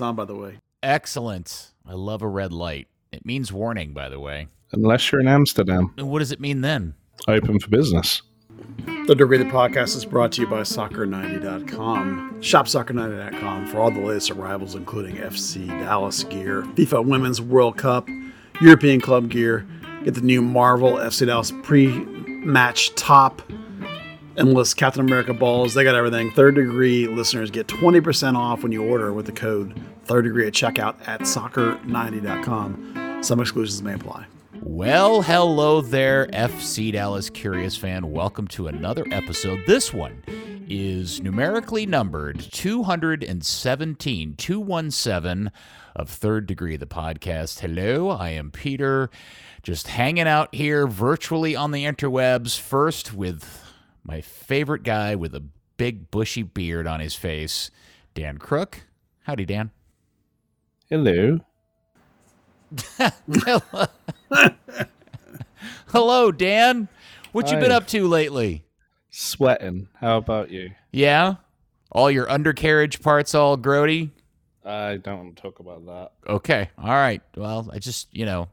light's on, by the way. Excellent. I love a red light. It means warning, by the way. Unless you're in Amsterdam, And What does it mean then? open for business. The Degree the Podcast is brought to you by Soccer90.com. Shop Soccer90.com for all the latest arrivals, including FC Dallas gear, FIFA Women's World Cup, European Club gear. Get the new Marvel FC Dallas pre-match top, endless Captain America balls. They got everything. Third Degree listeners get 20% off when you order with the code Third Degree at checkout at Soccer90.com. Some exclusions may apply. Well, hello there, FC Dallas Curious fan. Welcome to another episode. This one is numerically numbered 217, 217 of Third Degree, the podcast. Hello, I am Peter, just hanging out here virtually on the interwebs, first with my favorite guy with a big bushy beard on his face, Dan Crooke. Howdy, Dan. Hello. Hello, Dan. What you been up to lately? Sweating. How about you? Yeah? All your undercarriage parts all grody? I don't want to talk about that. Okay. All right. Well, I just, you know,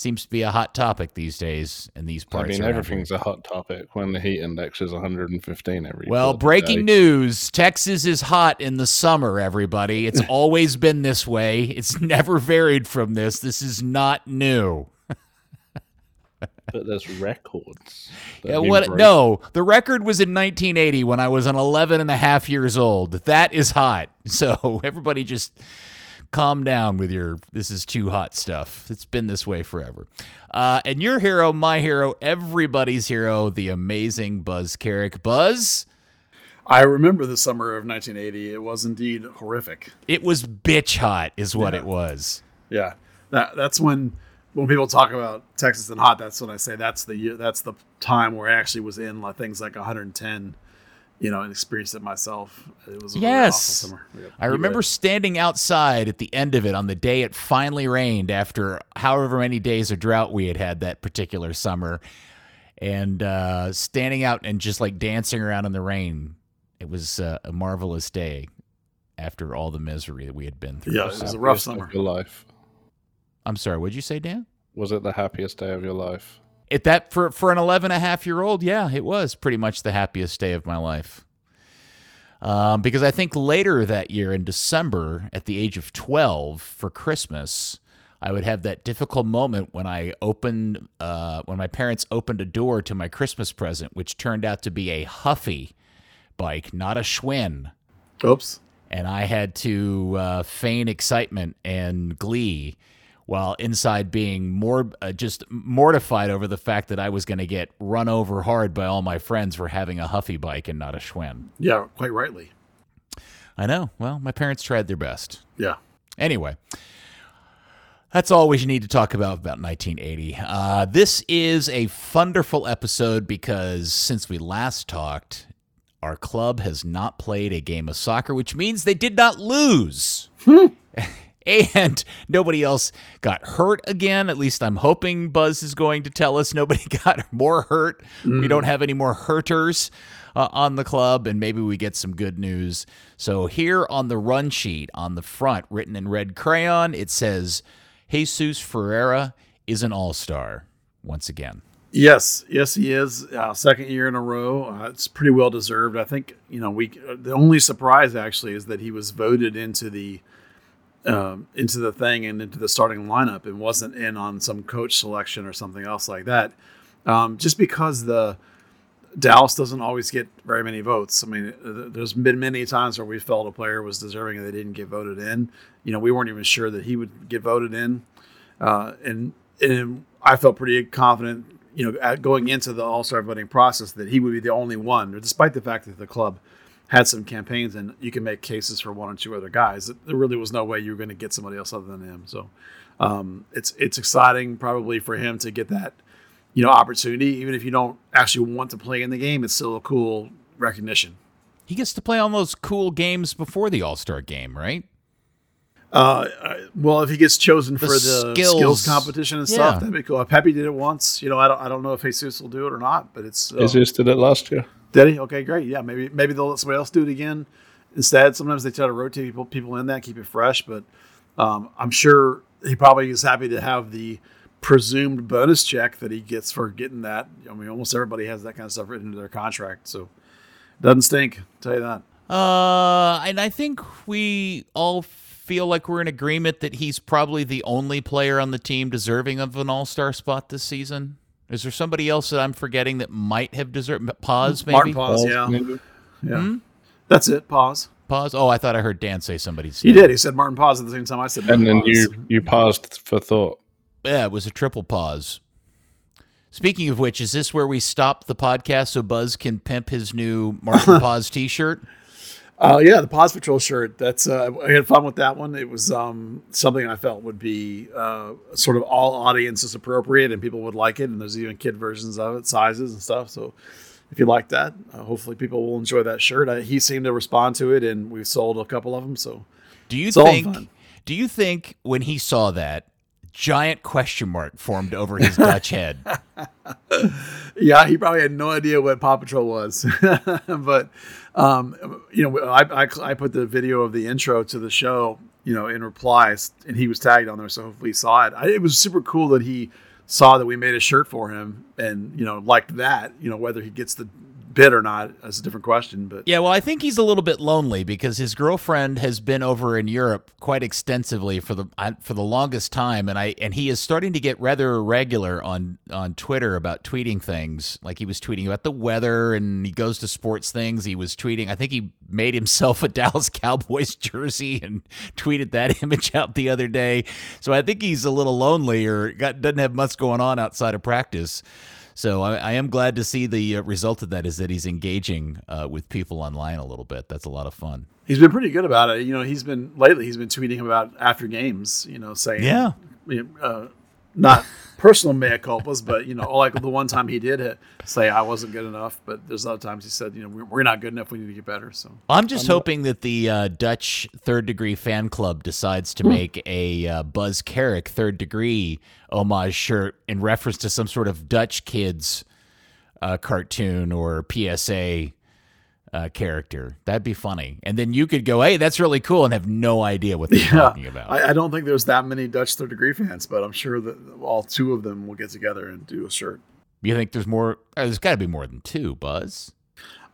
seems to be a hot topic these days in these parts. I mean, everything's a hot topic when the heat index is 115 every. Well, breaking day. news Texas is hot in the summer, everybody. It's always been this way. It's never varied from this. This is not new. But there's records. Yeah, what? No, the record was in 1980 when I was an 11 and a half years old. That is hot. So everybody just calm down with your this is too hot stuff. It's been this way forever. Uh, and your hero, my hero, everybody's hero, the amazing Buzz Carrick. Buzz, I remember the summer of 1980. It was indeed horrific. it was bitch hot, is what Yeah. it was. Yeah, that that's when when people talk about Texas and hot. That's when I say that's the year. That's the time where I actually was in like, things like 110. You know, and experienced it myself. It was a really Yes. summer. Yep. I You remember bet. standing outside at the end of it on the day it finally rained after however many days of drought we had had that particular summer and uh, standing out and just like dancing around in the rain. It was uh, a marvelous day after all the misery that we had been through. Yeah, it was a rough summer. Of your life. I'm sorry, what'd you say, Dan? Was it the happiest day of your life? At that for for an 11 and a half year old, yeah, it was pretty much the happiest day of my life. Um, because I think later that year in December, at the age of 12 for Christmas, I would have that difficult moment when I opened, uh, when my parents opened a door to my Christmas present, which turned out to be a Huffy bike, not a Schwinn. Oops. And I had to uh, feign excitement and glee while inside being more uh, just mortified over the fact that I was going to get run over hard by all my friends for having a Huffy bike and not a Schwinn. Yeah, quite rightly. I know. Well, my parents tried their best. Yeah. Anyway, that's all we need to talk about about 1980. Uh, this is a wonderful episode because since we last talked, our club has not played a game of soccer, which means they did not lose. and nobody else got hurt again. At least I'm hoping Buzz is going to tell us nobody got more hurt. We don't have any more hurters uh, on the club, and maybe we get some good news. So here on the run sheet on the front, written in red crayon, it says Jesus Ferreira is an all star once again. Yes, yes, he is. Uh, second year in a row. Uh, it's pretty well deserved. I think you know we. uh, The only surprise actually is that he was voted into the um, into the thing and into the starting lineup and wasn't in on some coach selection or something else like that. Um, just because the Dallas doesn't always get very many votes. I mean, there's been many times where we felt a player was deserving and they didn't get voted in. You know, we weren't even sure that he would get voted in, uh, and and I felt pretty confident. You know, going into the All Star voting process, that he would be the only one, or despite the fact that the club had some campaigns and you can make cases for one or two other guys. There really was no way you were going to get somebody else other than him. So um, it's it's exciting probably for him to get that you know opportunity, even if you don't actually want to play in the game. It's still a cool recognition. He gets to play on those cool games before the All Star game, right? Uh, well, if he gets chosen The for the skills. skills, competition and Yeah. stuff, that'd be cool. If Pepe did it once. You know, I don't, I don't know if Jesus will do it or not, but it's. Uh, Jesus did it last year. Did he? Okay, great. Yeah, maybe maybe they'll let somebody else do it again instead. Sometimes they try to rotate people people in that, keep it fresh. But um, I'm sure he probably is happy to have the presumed bonus check that he gets for getting that. I mean, almost everybody has that kind of stuff written into their contract, so doesn't stink. I'll tell you that. Uh, and I think we all feel like we're in agreement that he's probably the only player on the team deserving of an All Star spot this season. Is there somebody else that I'm forgetting that might have deserved? Pause, maybe. Maarten Paes, yeah, Maybe. yeah. Hmm? That's it. Pause. Pause. Oh, I thought I heard Dan say somebody's. He did. He said Maarten Paes at the same time I said. Martin And then Pause. you you paused for thought. Yeah, it was a triple pause. Speaking of which, is this where we stop the podcast so Buzz can pimp his new Martin Pause T-shirt? Uh, yeah, the Pause Patrol shirt. That's uh, I had fun with that one. It was um, something I felt would be uh, sort of all audiences appropriate, and people would like it. And there's even kid versions of it, sizes and stuff. So if you like that, uh, hopefully people will enjoy that shirt. Uh, he seemed to respond to it, and we've sold a couple of them. So Do you think? Do you think when he saw that giant question mark formed over his Dutch head? yeah, he probably had no idea what Paw Patrol was, but um, you know, I, I I put the video of the intro to the show, you know, in replies, and he was tagged on there, so hopefully he saw it. I, it was super cool that he saw that we made a shirt for him, and you know, liked that. You know, whether he gets the bid or not is a different question, but Yeah, well, I think he's a little bit lonely because his girlfriend has been over in Europe quite extensively for the for the longest time, and I and he is starting to get rather irregular on on Twitter about tweeting things. Like he was tweeting about the weather, and he goes to sports things. He was tweeting. I think he made himself a Dallas Cowboys jersey and tweeted that image out the other day. So I think he's a little lonely or got, doesn't have much going on outside of practice. So I, I am glad to see the uh, result of that is that he's engaging uh, with people online a little bit. That's a lot of fun. he's been pretty good about it. You know, he's been lately he's been tweeting about after games. You know, saying Yeah. uh, not personal mea culpas, but you know, like the one time he did it, say I wasn't good enough. But there's other times he said, you know, we're, we're not good enough. We need to get better. So I'm just hoping that the uh, Dutch third degree fan club decides to make a uh, Buzz Carrick third degree homage shirt in reference to some sort of Dutch kids uh, cartoon or PSA uh, character. That'd be funny. And then you could go, hey, that's really cool, and have no idea what they're talking about. I, I don't think there's that many Dutch third degree fans, but I'm sure that all two of them will get together and do a shirt. you think there's more? Uh, there's got to be more than two, Buzz.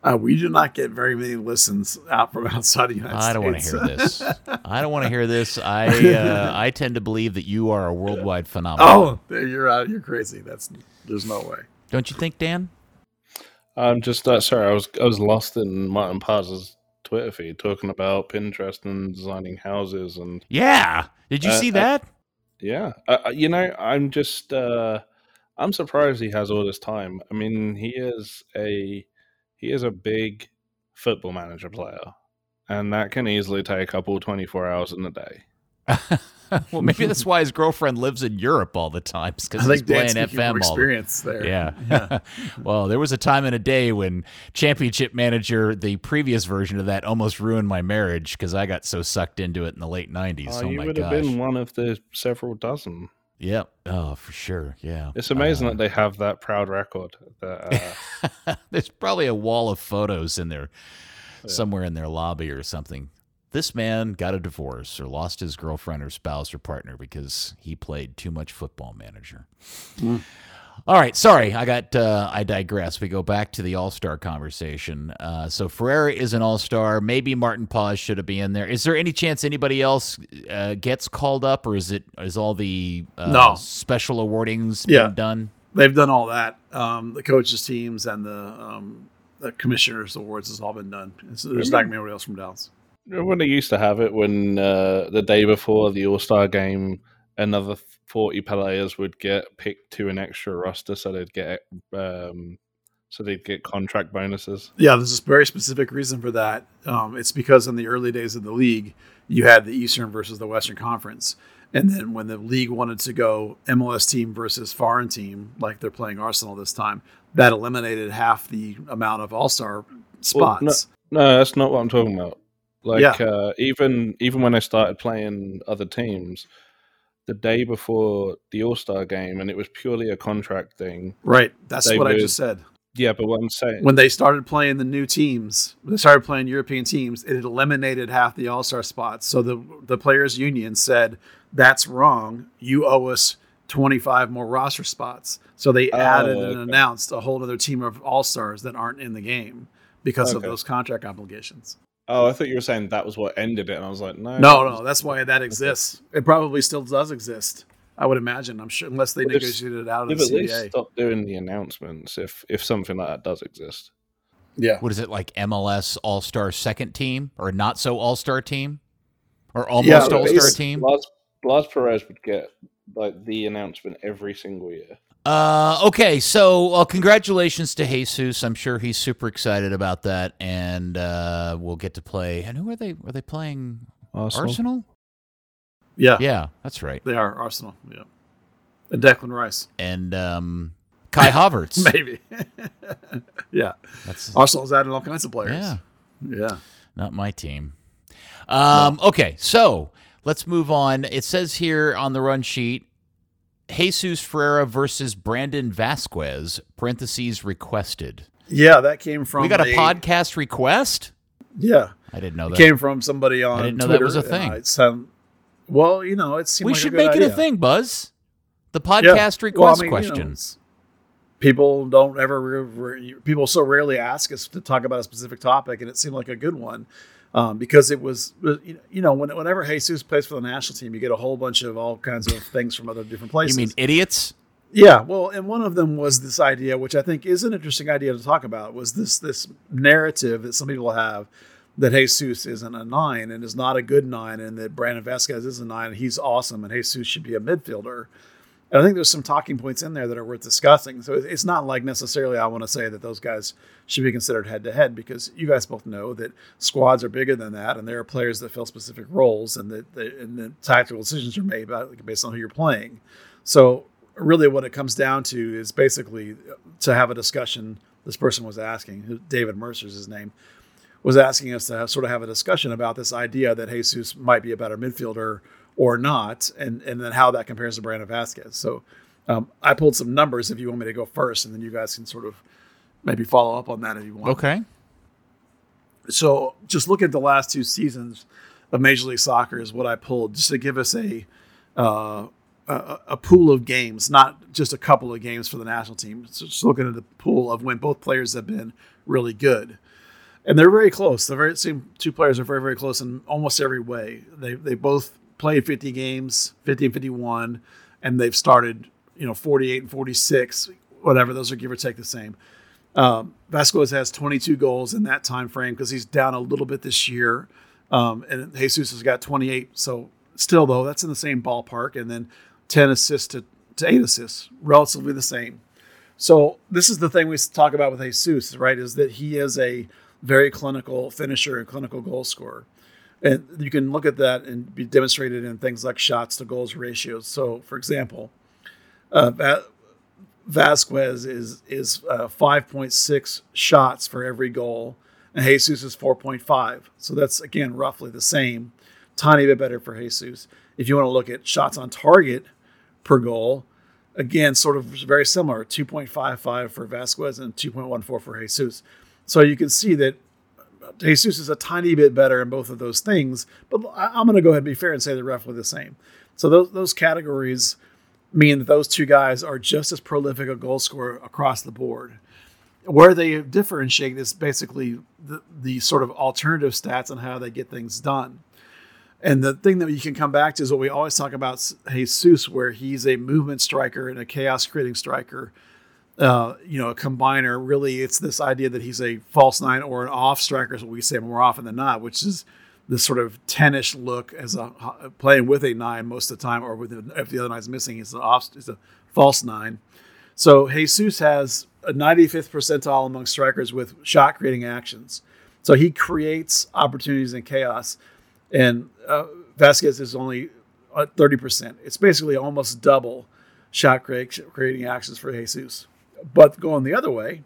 Uh, we do not get very many listens out from outside the United States. I don't want to hear this. I don't want to hear this. I uh, I tend to believe that you are a worldwide phenomenon. oh, you're out. You're crazy. That's there's no way. Don't you think, Dan? I'm just uh, sorry. I was I was lost in Maarten Paes's Twitter feed talking about Pinterest and designing houses and Yeah. Did you Uh, see I- that? yeah. Uh, you know, I'm just uh, I'm surprised he has all this time. I mean, he is a he is a big football manager player, and that can easily take a couple 24 hours in a day. well, maybe that's why his girlfriend lives in Europe all the time because he's think playing speaking from FM all the experience there. Yeah. well, there was a time in a day when Championship Manager, the previous version of that, almost ruined my marriage because I got so sucked into it in the late 90s. Oh, Oh, you my would gosh. have been one of the several dozen. Yep. Oh, for sure. Yeah. It's amazing Uh, that they have that proud record. That uh, There's probably a wall of photos in there somewhere in their lobby or something. This man got a divorce or lost his girlfriend or spouse or partner because he played too much football manager. All right, sorry, I got uh, I digress. We go back to the All Star conversation. Uh, so Ferreira is an All Star. Maybe Maarten Paes should have been in there. Is there any chance anybody else uh, gets called up, or is it is all the uh, No. special awardings Yeah. been done? They've done all that. Um, the coaches teams and the um, the commissioners awards has all been done. So there's not gonna be anybody else from Dallas. When they used to have it, when uh, the day before the All Star game, another forty players would get picked to an extra roster, so they'd get um, so they'd get contract bonuses. Yeah, there's a very specific reason for that. Um, it's because in the early days of the league, you had the Eastern versus the Western Conference. And then when the league wanted to go MLS team versus foreign team, like they're playing Arsenal this time, that eliminated half the amount of All Star Well, spots. No, that's not what I'm talking about. Like Yeah. uh, even even when I started playing other teams, the day before the All Star game, and it was purely a contract thing. Right. That's what I just said. Yeah, but what I'm saying, When they started playing the new teams, when they started playing European teams, it eliminated half the All Star spots. So the the players' union said that's wrong. You owe us twenty five more roster spots. So they Oh, added and announced a whole other team of All Stars that aren't in the game because of those contract obligations. Oh, I thought you were saying that was what ended it, and I was like, no, No, no, that's why that exists. It probably still does exist. I would imagine. I'm sure, unless they Well, if- negotiated it out of They've the at least CBA. stopped doing the announcements if if something like that does exist. Yeah, What is it like MLS All Star second team or not so All Star team or almost Yeah, All Star basi- team? Blas, Blas Perez would get like the announcement every single year. Uh, okay, so well, congratulations to Jesus. I'm sure he's super excited about that, and uh, we'll get to play. And who are they? Are they playing Arsenal? yeah, Yeah, that's right. they are Arsenal. Yeah, and Declan Rice, And um, Kai Havertz. maybe. yeah, That's Arsenal's added all kinds of players. yeah, yeah. not my team. Um, okay, so let's move on. It says here on the run sheet. Jesus Ferreira versus Brandon Vazquez, parentheses requested. Yeah, that came from. we got a podcast request? Yeah, I didn't know it that. came from somebody on. I didn't know Twitter, that was a thing. Sound- well, you know, it seemed we like should a good make it a thing, Buzz. The Yeah. podcast request Well, I mean, you know, questions. people don't ever re- re- people so rarely ask us to talk about a specific topic and it seemed like a good one um, because it was you know when, whenever jesus plays for the national team you get a whole bunch of all kinds of things from other different places. you mean idiots? yeah well and one of them was this idea which i think is an interesting idea to talk about was this this narrative that some people have that jesus isn't a nine and is not a good nine and that brandon vazquez is a nine and he's awesome and jesus should be a midfielder and I think there's some talking points in there that are worth discussing. So it's not like necessarily I want to say that those guys should be considered head to head because you guys both know that squads are bigger than that, and there are players that fill specific roles, and that the, and the tactical decisions are made based on who you're playing. So really, what it comes down to is basically to have a discussion. This person was asking, David Mercer's his name, was asking us to have, sort of have a discussion about this idea that Jesus might be a better midfielder or not, and and then how that compares to Brandon Vazquez. So um, I pulled some numbers if you want me to go first, and then you guys can sort of maybe follow up on that if you want. Okay. So just look at the last two seasons of Major League Soccer is what I pulled just to give us a uh, a, a pool of games, not just a couple of games for the national team. So just looking at the pool of when both players have been really good, and they're very close. The very same two players are very very close in almost every way. They they both played 50 games, 50 and 51, and they've started you know 48 and 46, whatever. Those are give or take the same. Um, Vazquez has 22 goals in that time frame because he's down a little bit this year, um, and Jesus has got 28. So still, though, that's in the same ballpark. And then 10 assists to, to eight assists, relatively the same. So this is the thing we talk about with Jesus, right? Is that he is a very clinical finisher and clinical goal scorer, and you can look at that and be demonstrated in things like shots to goals ratios. So, for example, uh, Va- Vazquez is is uh, 5.6 shots for every goal, and Jesus is 4.5. So that's again roughly the same, tiny bit better for Jesus. If you want to look at shots on target per goal, again, sort of very similar, 2.55 for Vazquez and 2.14 for Jesus. So you can see that Jesus is a tiny bit better in both of those things, but I'm going to go ahead and be fair and say they're roughly the same. So those those categories mean that those two guys are just as prolific a goal scorer across the board. Where they differentiate is basically the, the sort of alternative stats on how they get things done. And the thing that you can come back to is what we always talk about Jesus, where he's a movement striker and a chaos creating striker. Uh, you know, a combiner. Really, it's this idea that he's a false nine or an off striker, is what we say more often than not, which is this sort of tennish look as a playing with a nine most of the time, or with if the other nine's missing, it's an off, a false nine. So Jesus has a 95th percentile among strikers with shot creating actions. So he creates opportunities in chaos, and uh, Vazquez is only at 30%. It's basically almost double shot creating actions for Jesus. But going the other way,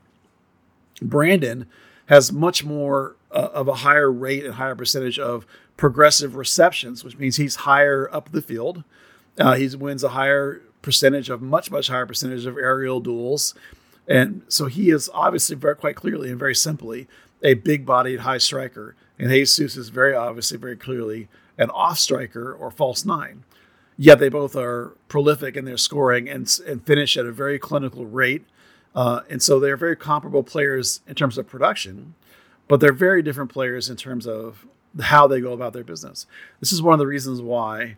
Brandon has much more uh, of a higher rate and higher percentage of progressive receptions, which means he's higher up the field. Uh, he wins a higher percentage of much much higher percentage of aerial duels, and so he is obviously very quite clearly and very simply a big-bodied high striker, and Jesus is very obviously very clearly an off striker or false nine. Yet they both are prolific in their scoring and and finish at a very clinical rate, uh, and so they're very comparable players in terms of production, but they're very different players in terms of how they go about their business. This is one of the reasons why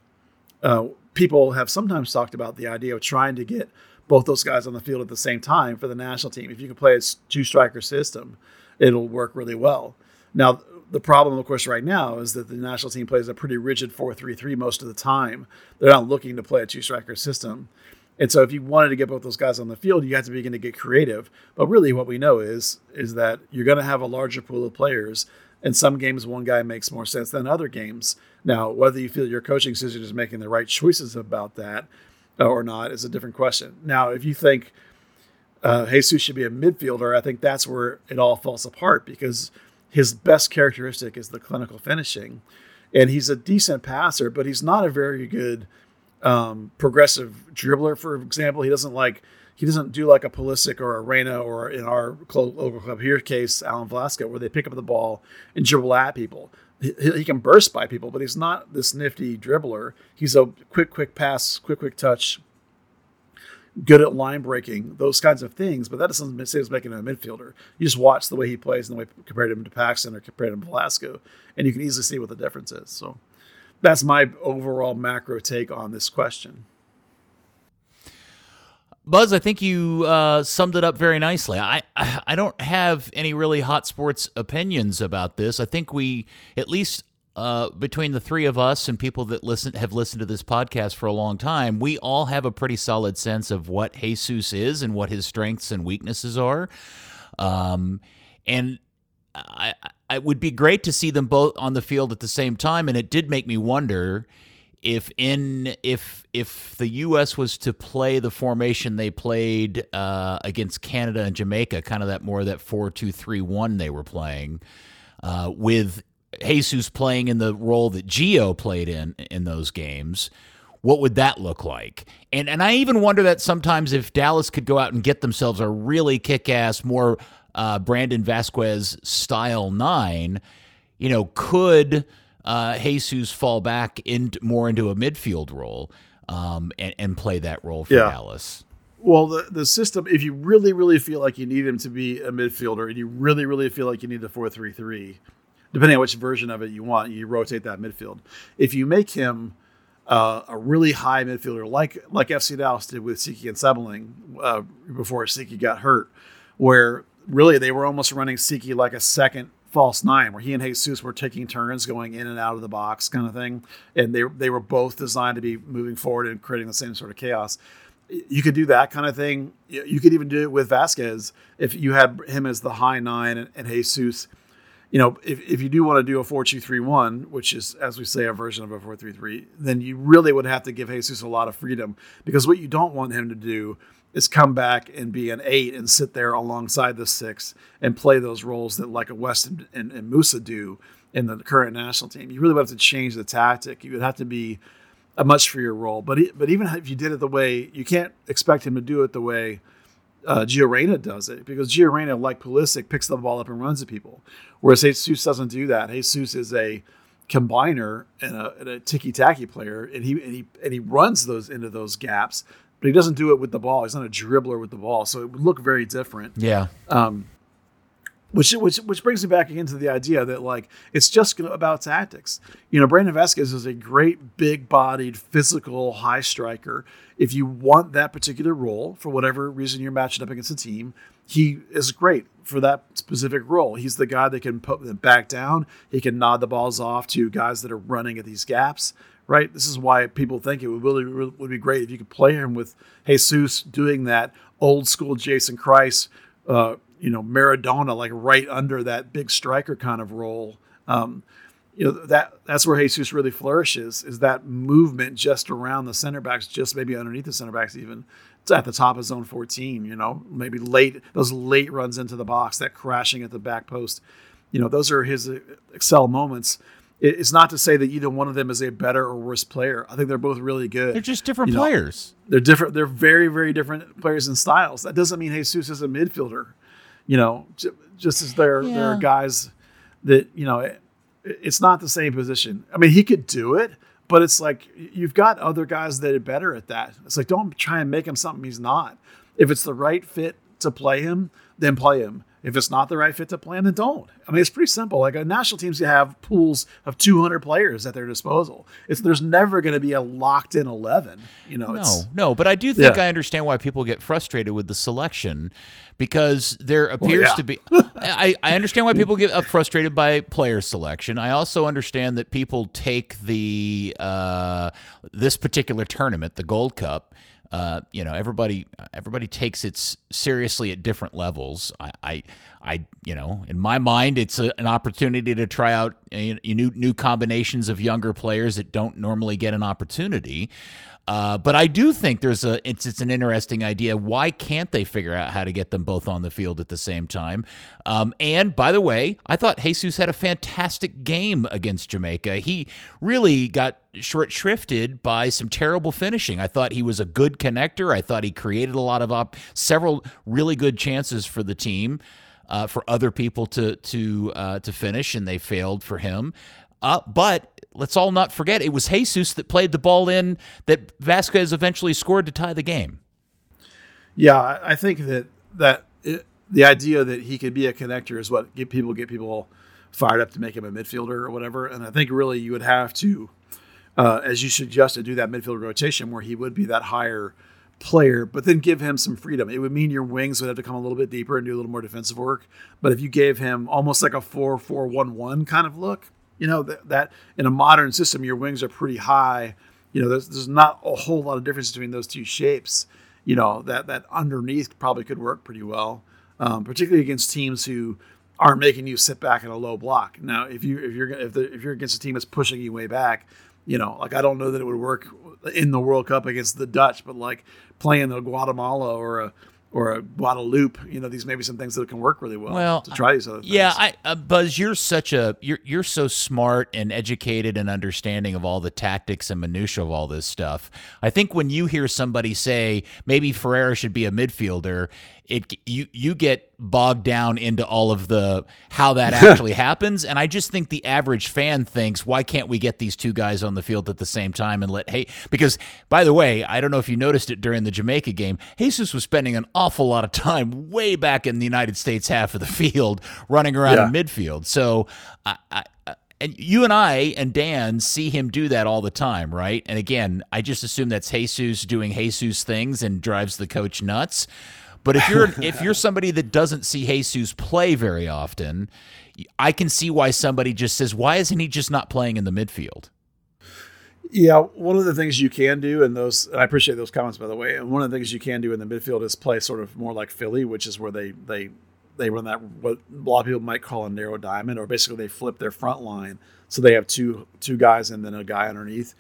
uh, people have sometimes talked about the idea of trying to get both those guys on the field at the same time for the national team. If you can play a two striker system, it'll work really well. Now, the problem, of course, right now is that the national team plays a pretty rigid 4 3 3 most of the time. They're not looking to play a two striker system. And so, if you wanted to get both those guys on the field, you have to begin to get creative. But really, what we know is is that you're going to have a larger pool of players in some games, one guy makes more sense than other games. Now, whether you feel your coaching decision is making the right choices about that uh, or not is a different question. Now, if you think uh, Jesus should be a midfielder, I think that's where it all falls apart because his best characteristic is the clinical finishing. And he's a decent passer, but he's not a very good um, progressive dribbler, for example. He doesn't like he doesn't do like a Pulisic or a Reyna or in our local club here case, Alan Velasco, where they pick up the ball and dribble at people. He, he, can burst by people, but he's not this nifty dribbler. He's a quick, quick pass, quick, quick touch, good at line breaking, those kinds of things. But that doesn't say he's making him a midfielder. You just watch the way he plays and the way compared him to Paxton or compared him to Velasco, and you can easily see what the difference is. So that's my overall macro take on this question. Buzz, I think you uh, summed it up very nicely. I I don't have any really hot sports opinions about this. I think we at least uh, between the three of us and people that listen have listened to this podcast for a long time, we all have a pretty solid sense of what Jesus is and what his strengths and weaknesses are. Um, and I, it would be great to see them both on the field at the same time. And it did make me wonder if in if if the U.S. was to play the formation they played uh, against Canada and Jamaica, kind of that more that four two three one they were playing, uh, with Jesus playing in the role that Gio played in in those games, what would that look like? And and I even wonder that sometimes if Dallas could go out and get themselves a really kick ass, more uh, Brandon Vazquez style nine, you know, could uh, Jesus fall back in more into a midfield role um, and, and play that role for yeah. Dallas? Well, the, the system, if you really, really feel like you need him to be a midfielder and you really, really feel like you need the 4 3 3, depending on which version of it you want, you rotate that midfield. If you make him uh, a really high midfielder, like like FC Dallas did with Tsiki Ntsabeleng uh, before Tsiki got hurt, where really they were almost running Tsiki like a second false nine, where he and Jesus were taking turns going in and out of the box, kind of thing, and they they were both designed to be moving forward and creating the same sort of chaos. You could do that kind of thing. You could even do it with Vazquez if you had him as the high nine and, and Jesus. You know, if, if you do want to do a 4 2 3 1, which is, as we say, a version of a 4 3 3, then you really would have to give Jesus a lot of freedom because what you don't want him to do is come back and be an eight and sit there alongside the six and play those roles that like a West and, and, Musah do in the current national team. You really would have to change the tactic. You would have to be a much freer role. But but even if you did it the way you can't expect him to do it the way uh, Gio Reyna does it because Gio Reyna, like Pulisic, picks the ball up and runs at people, whereas Jesus doesn't do that. Jesus is a combiner and a, and a ticky tacky player, and he and he and he runs those into those gaps but he doesn't do it with the ball. He's not a dribbler with the ball, so it would look very different. Yeah. Um, which which which brings me back again to the idea that like it's just about tactics. You know, Brandon Vazquez is a great big-bodied, physical, high striker. If you want that particular role for whatever reason you're matching up against a team, he is great for that specific role. He's the guy that can put them back down. He can nod the balls off to guys that are running at these gaps right? This is why people think it would really, really would be great if you could play him with Jesus doing that old school Jason Kreis, uh, you know, Maradona, like right under that big striker kind of role. Um, you know that that's where Jesus really flourishes is that movement just around the center backs, just maybe underneath the center backs even at the top of zone 14. You know, maybe late those late runs into the box, that crashing at the back post. You know, those are his excel moments. It's not to say that either one of them is a better or worse player. I think they're both really good. They're just different You know, players. They're different. They're very, very different players and styles. That doesn't mean Jesus is a midfielder. You know, j- just as there there Yeah. are guys that you know, it, it's not the same position. I mean, he could do it, but it's like you've got other guys that are better at that. It's like don't try and make him something he's not. If it's the right fit to play him, then play him. If it's not the right fit to him, then don't. I mean, it's pretty simple. Like a national teams you have pools of 200 players at their disposal. It's there's never going to be a locked in 11. You know, No, it's, no, but I do think Yeah. I understand why people get frustrated with the selection because there appears yeah. to be. I, I understand why people get frustrated by player selection. I also understand that people take the uh, this particular tournament, the Gold Cup. Uh, you know, everybody everybody takes it seriously at different levels. I, I, I you know, in my mind, it's a, an opportunity to try out uh, new new combinations of younger players that don't normally get an opportunity. Uh, but I do think there's a it's it's an interesting idea. Why can't they figure out how to get them both on the field at the same time? Um, and by the way, I thought Jesus had a fantastic game against Jamaica. He really got short shrifted by some terrible finishing. I thought he was a good connector. I thought he created a lot of op- several really good chances for the team. Uh, for other people to to uh, to finish, and they failed for him. Uh, but let's all not forget it was Jesus that played the ball in that Vazquez eventually scored to tie the game. Yeah, I think that that it, the idea that he could be a connector is what get people get people fired up to make him a midfielder or whatever. And I think really you would have to, uh, as you suggested, do that midfield rotation where he would be that higher player, but then give him some freedom. It would mean your wings would have to come a little bit deeper and do a little more defensive work. But if you gave him almost like a four-four-one-one kind of look, you know that, that in a modern system your wings are pretty high. You know, there's there's not a whole lot of difference between those two shapes you know that that underneath probably could work pretty well, um, particularly against teams who aren't making you sit back in a low block. Now, if you if you're if, the, if you're against a team that's pushing you way back, you know, like I don't know that it would work in the World Cup against the Dutch, but like playing the Guatemala or a or a Guadeloupe, you know, these may be some things that can work really well. Well, to try these other things. Yeah, I, uh, Buzz, you're such a you're you're so smart and educated and understanding of all the tactics and minutia of all this stuff. I think when you hear somebody say maybe Ferreira should be a midfielder, it you you get bogged down into all of the how that actually happens, and I just think the average fan thinks, why can't we get these two guys on the field at the same time and let hey because by the way, I don't know if you noticed it during the Jamaica game, Jesus was spending an awful lot of time way back in the United States half of the field running around Yeah. in midfield. So I, I, and you and I and Dan see him do that all the time, right? And again, I just assume that's Jesus doing Jesus things and drives the coach nuts. But if you're if you're somebody that doesn't see Jesus play very often, I can see why somebody just says, "Why isn't he just not playing in the midfield?" Yeah, one of the things you can do, and those, and I appreciate those comments by the way. And one of the things you can do in the midfield is play sort of more like Philly, which is where they they they run that what a lot of people might call a narrow diamond, or basically they flip their front line so they have two two guys and then a guy underneath.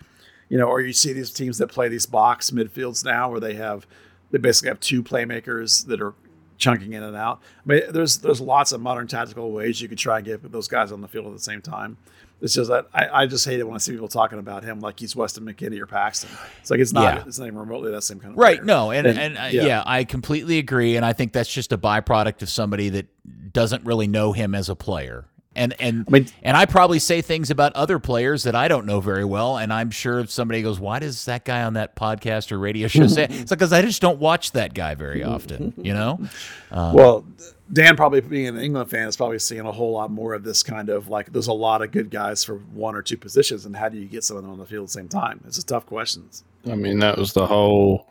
You know, or you see these teams that play these box midfields now, where they have they basically have two playmakers that are chunking in and out. I mean, there's there's lots of modern tactical ways you could try and get those guys on the field at the same time. It's just that I, I just hate it when I see people talking about him like he's Weston McKennie or Paxton. It's like it's not Yeah. it's not even remotely that same kind of Right. player. No, and And- and, uh, yeah. yeah. I completely agree, and I think that's just a byproduct of somebody that doesn't really know him as a player. And and I mean- and I probably say things about other players that I don't know very well, and I'm sure if somebody goes, "Why does that guy on that podcast or radio show say?" it?" It's like because I just don't watch that guy very often, you know. Well, Dan probably being an England fan is probably seeing a whole lot more of this kind of like there's a lot of good guys for one or two positions, and how do you get some of them on the field at the same time? It's a tough question. I mean, that was the whole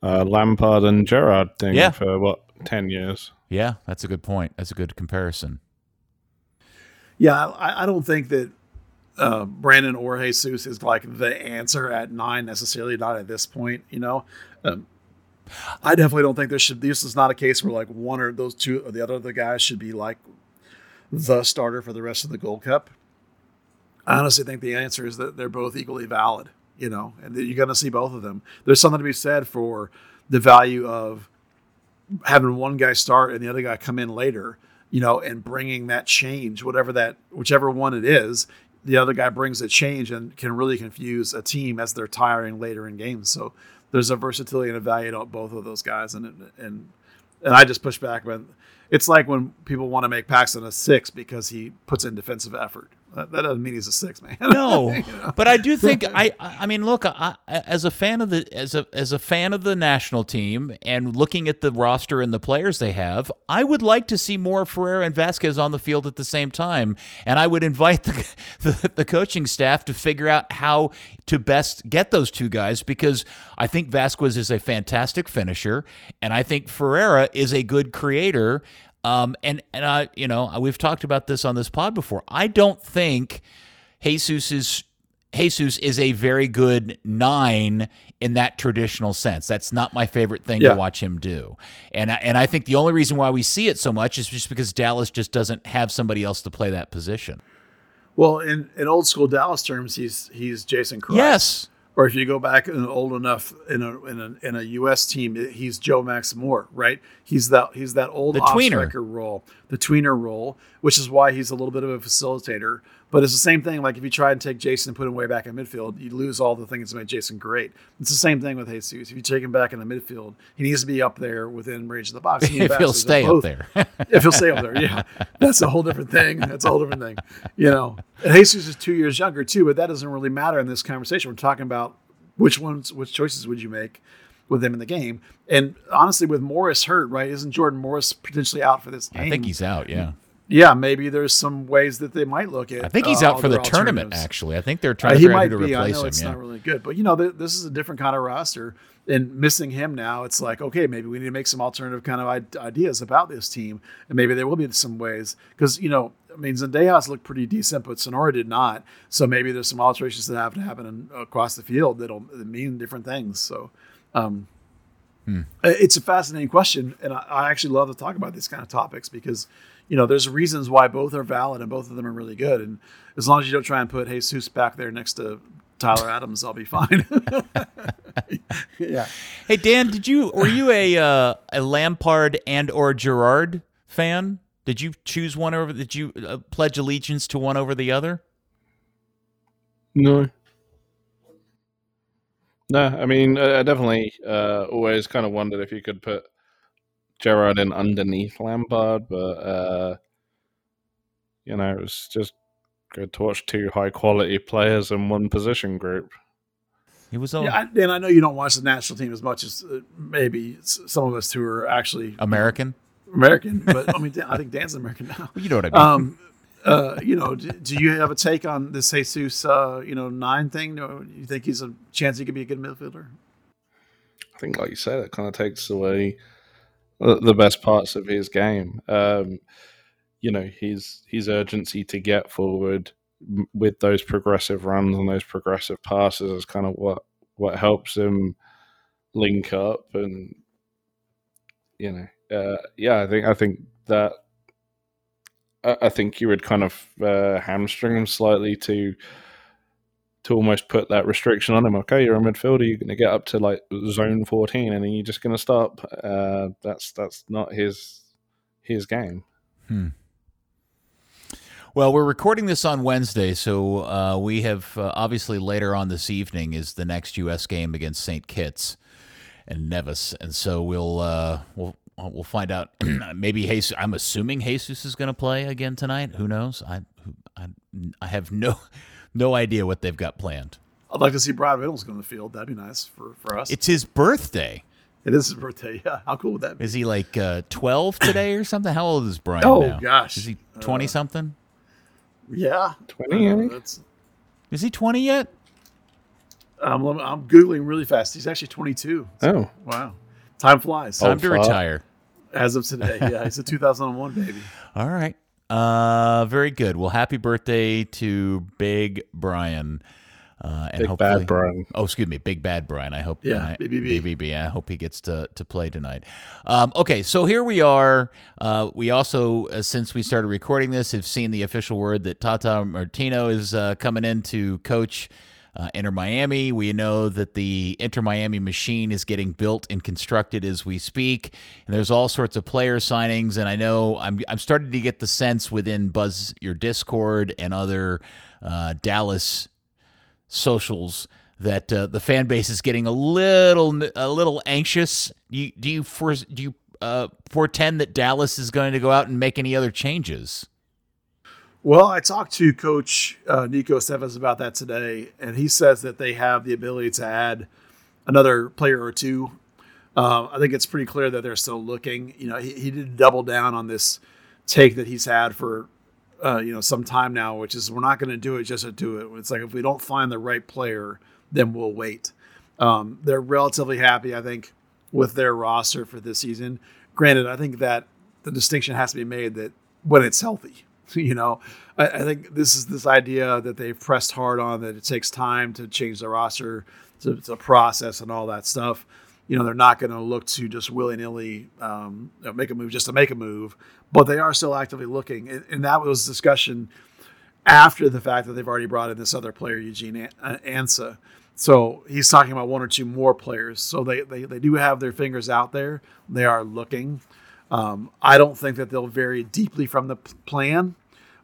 uh, Lampard and Gerrard thing Yeah. for what ten years. Yeah, that's a good point. That's a good comparison. Yeah, I, I don't think that uh, Brandon or Jesus is like the answer at nine necessarily. Not at this point, you know. Um, I definitely don't think there should. This is not a case where like one or those two or the other the guys should be like the starter for the rest of the Gold Cup. I honestly think the answer is that they're both equally valid, you know, and you're going to see both of them. There's something to be said for the value of having one guy start and the other guy come in later, you know, and bringing that change, whatever that, whichever one it is, the other guy brings a change and can really confuse a team as they're tiring later in games. So there's a versatility and a value to both of those guys, and and and I just push back, when it's like when people want to make Paxton a six because he puts in defensive effort. That, that doesn't mean he's a six man. No, you know? but I do think I. I mean, look, I, as a fan of the as a as a fan of the national team and looking at the roster and the players they have, I would like to see more Ferreira and Vazquez on the field at the same time, and I would invite the the, the coaching staff to figure out how to best get those two guys because I think Vazquez is a fantastic finisher, and I think Ferreira is a good creator. Um, and and I, you know, we've talked about this on this pod before. I don't think Jesus is Jesus is a very good nine in that traditional sense. That's not my favorite thing yeah. to watch him do. And and I think the only reason why we see it so much is just because Dallas just doesn't have somebody else to play that position. Well, in, in old school Dallas terms, he's he's Jason Kreis. Yes or if you go back and old enough in a in a in a U.S. team, he's Joe Max Moore, right? He's that he's that old the tweener role, the tweener role, which is why he's a little bit of a facilitator. But it's the same thing. Like if you try and take Jason and put him way back in midfield, you lose all the things that made Jason great. It's the same thing with Jesus. If you take him back in the midfield, he needs to be up there within range of the box. He if he'll stay up there, if he'll stay up there, yeah, that's a whole different thing. That's a whole different thing, you know. And Jesus is two years younger too, but that doesn't really matter in this conversation. We're talking about which ones, which choices would you make with them in the game? And honestly, with Morris hurt, right? Isn't Jordan Morris potentially out for this game? I think he's out. Yeah. Yeah, maybe there's some ways that they might look at. I think he's uh, out for the tournament. Actually, I think they're trying uh, to, to replace I know him. It's yeah. not really good, but you know, th- this is a different kind of roster, and missing him now, it's like okay, maybe we need to make some alternative kind of ideas about this team, and maybe there will be some ways because you know I mean, Zendejas looked pretty decent, but Sonora did not. So maybe there's some alterations that have to happen in, across the field that'll mean different things. So um, hmm. it's a fascinating question, and I, I, actually love to talk about these kind of topics because you know there's reasons why both are valid and both of them are really good. And as long as you don't try and put Jesus back there next to Tyler Adams, I'll be fine. yeah. Hey Dan, did you were you a uh, a Lampard and or Gerrard fan? Did you choose one over? Did you uh, pledge allegiance to one over the other? No. No, I mean, I definitely uh, always kind of wondered if you could put Gerrard in underneath Lampard, but uh, you know, it was just good to watch two high quality players in one position group. It was all. Yeah, I, and I know you don't watch the national team as much as uh, maybe some of us who are actually American. American, but I mean, I think Dan's American now. Well, you know what I mean. Um, uh, you know, do, do, you have a take on this Jesus, uh, you know, nine thing? Do you think he's a chance he could be a good midfielder? I think, like you said, it kind of takes away the best parts of his game. Um, you know, his his urgency to get forward with those progressive runs and those progressive passes is kind of what what helps him link up and you know uh, yeah, I think I think that I, think you would kind of uh, hamstring him slightly to to almost put that restriction on him. Okay, you're a midfielder, you're going to get up to like zone 14, and then you're just going to stop. Uh, that's that's not his his game. Hmm. Well, we're recording this on Wednesday, so uh, we have uh, obviously later on this evening is the next U.S. game against St. Kitts and Nevis, and so we'll uh, we'll we'll find out. Maybe Jesus. I'm assuming Jesus is going to play again tonight. Who knows? I, I, I have no, no idea what they've got planned. I'd like to see Brad Reynolds go on the field. That'd be nice for, for us. It's his birthday. It is his birthday. Yeah. How cool would that be? Is he like uh, 12 today or something? How old is Brian? Oh now? gosh. Is he 20 uh, something? Yeah. 20. Uh, that's... Is he 20 yet? I'm, I'm googling really fast. He's actually 22. So, oh wow, time flies. Time to retire. As of today, yeah, he's a 2001 baby. All right. Uh, very good. Well, happy birthday to Big Brian. Uh, and Big hopefully, Bad Brian. Oh, excuse me, Big Bad Brian. I hope. Yeah, I, BBB. BBB. I hope he gets to, to play tonight. Um, okay, so here we are. Uh, we also, uh, since we started recording this, have seen the official word that Tata Martino is uh, coming in to coach uh, Inter Miami. We know that the Inter Miami machine is getting built and constructed as we speak, and there's all sorts of player signings. And I know I'm I'm starting to get the sense within Buzz your Discord and other uh, Dallas socials that uh, the fan base is getting a little a little anxious. Do you do you, for, do you uh, portend that Dallas is going to go out and make any other changes? Well, I talked to Coach uh, Nico Estevez about that today, and he says that they have the ability to add another player or two. Uh, I think it's pretty clear that they're still looking. You know, he, he did double down on this take that he's had for uh, you know some time now, which is we're not going to do it just to do it. It's like if we don't find the right player, then we'll wait. Um, they're relatively happy, I think, with their roster for this season. Granted, I think that the distinction has to be made that when it's healthy, you know, I, I think this is this idea that they've pressed hard on that it takes time to change the roster, to, to process and all that stuff. You know, they're not going to look to just willy nilly um, make a move just to make a move, but they are still actively looking. And, and that was discussion after the fact that they've already brought in this other player, Eugene Ansah. So he's talking about one or two more players. So they, they, they do have their fingers out there. They are looking. Um, I don't think that they'll vary deeply from the plan,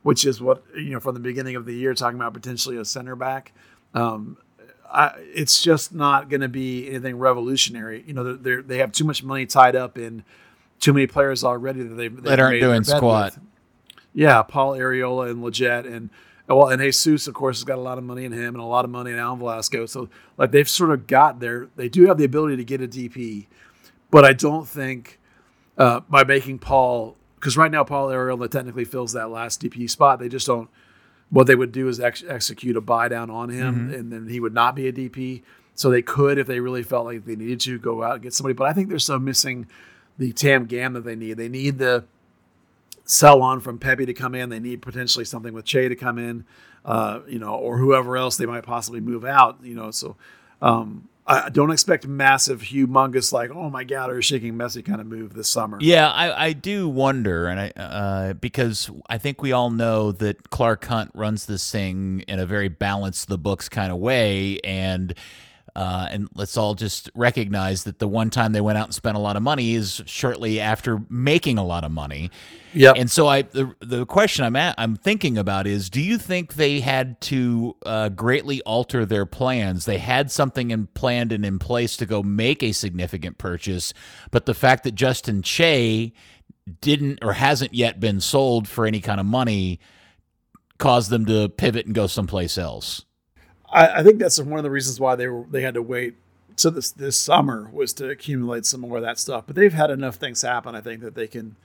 which is what, you know, from the beginning of the year, talking about potentially a center back. Um, I, it's just not going to be anything revolutionary. You know, they they have too much money tied up in too many players already that they've, they've that aren't doing squat. With. Yeah, Paul Arriola and Lletget and well, and Jesus, of course, has got a lot of money in him and a lot of money in Alan Velasco. So, like, they've sort of got there. They do have the ability to get a DP, but I don't think uh, by making Paul, because right now Paul Arriola technically fills that last DP spot. They just don't. What they would do is ex- execute a buy down on him, mm-hmm. and then he would not be a DP. So they could, if they really felt like they needed to, go out and get somebody. But I think they're still missing the TAM GAM that they need. They need the sell on from Pepi to come in. They need potentially something with Che to come in, uh, you know, or whoever else they might possibly move out, you know. So um, I don't expect massive, humongous, like oh my god, or shaking Messi kind of move this summer. Yeah, I, I do wonder, and I uh, because I think we all know that Clark Hunt runs this thing in a very balance the books kind of way, and uh, and let's all just recognize that the one time they went out and spent a lot of money is shortly after making a lot of money. Yeah. And so I the the question I'm at I'm thinking about is do you think they had to uh, greatly alter their plans? They had something in planned and in place to go make a significant purchase, but the fact that Justin Che didn't or hasn't yet been sold for any kind of money caused them to pivot and go someplace else. I, I think that's one of the reasons why they were they had to wait to this this summer was to accumulate some more of that stuff. But they've had enough things happen. I think that they can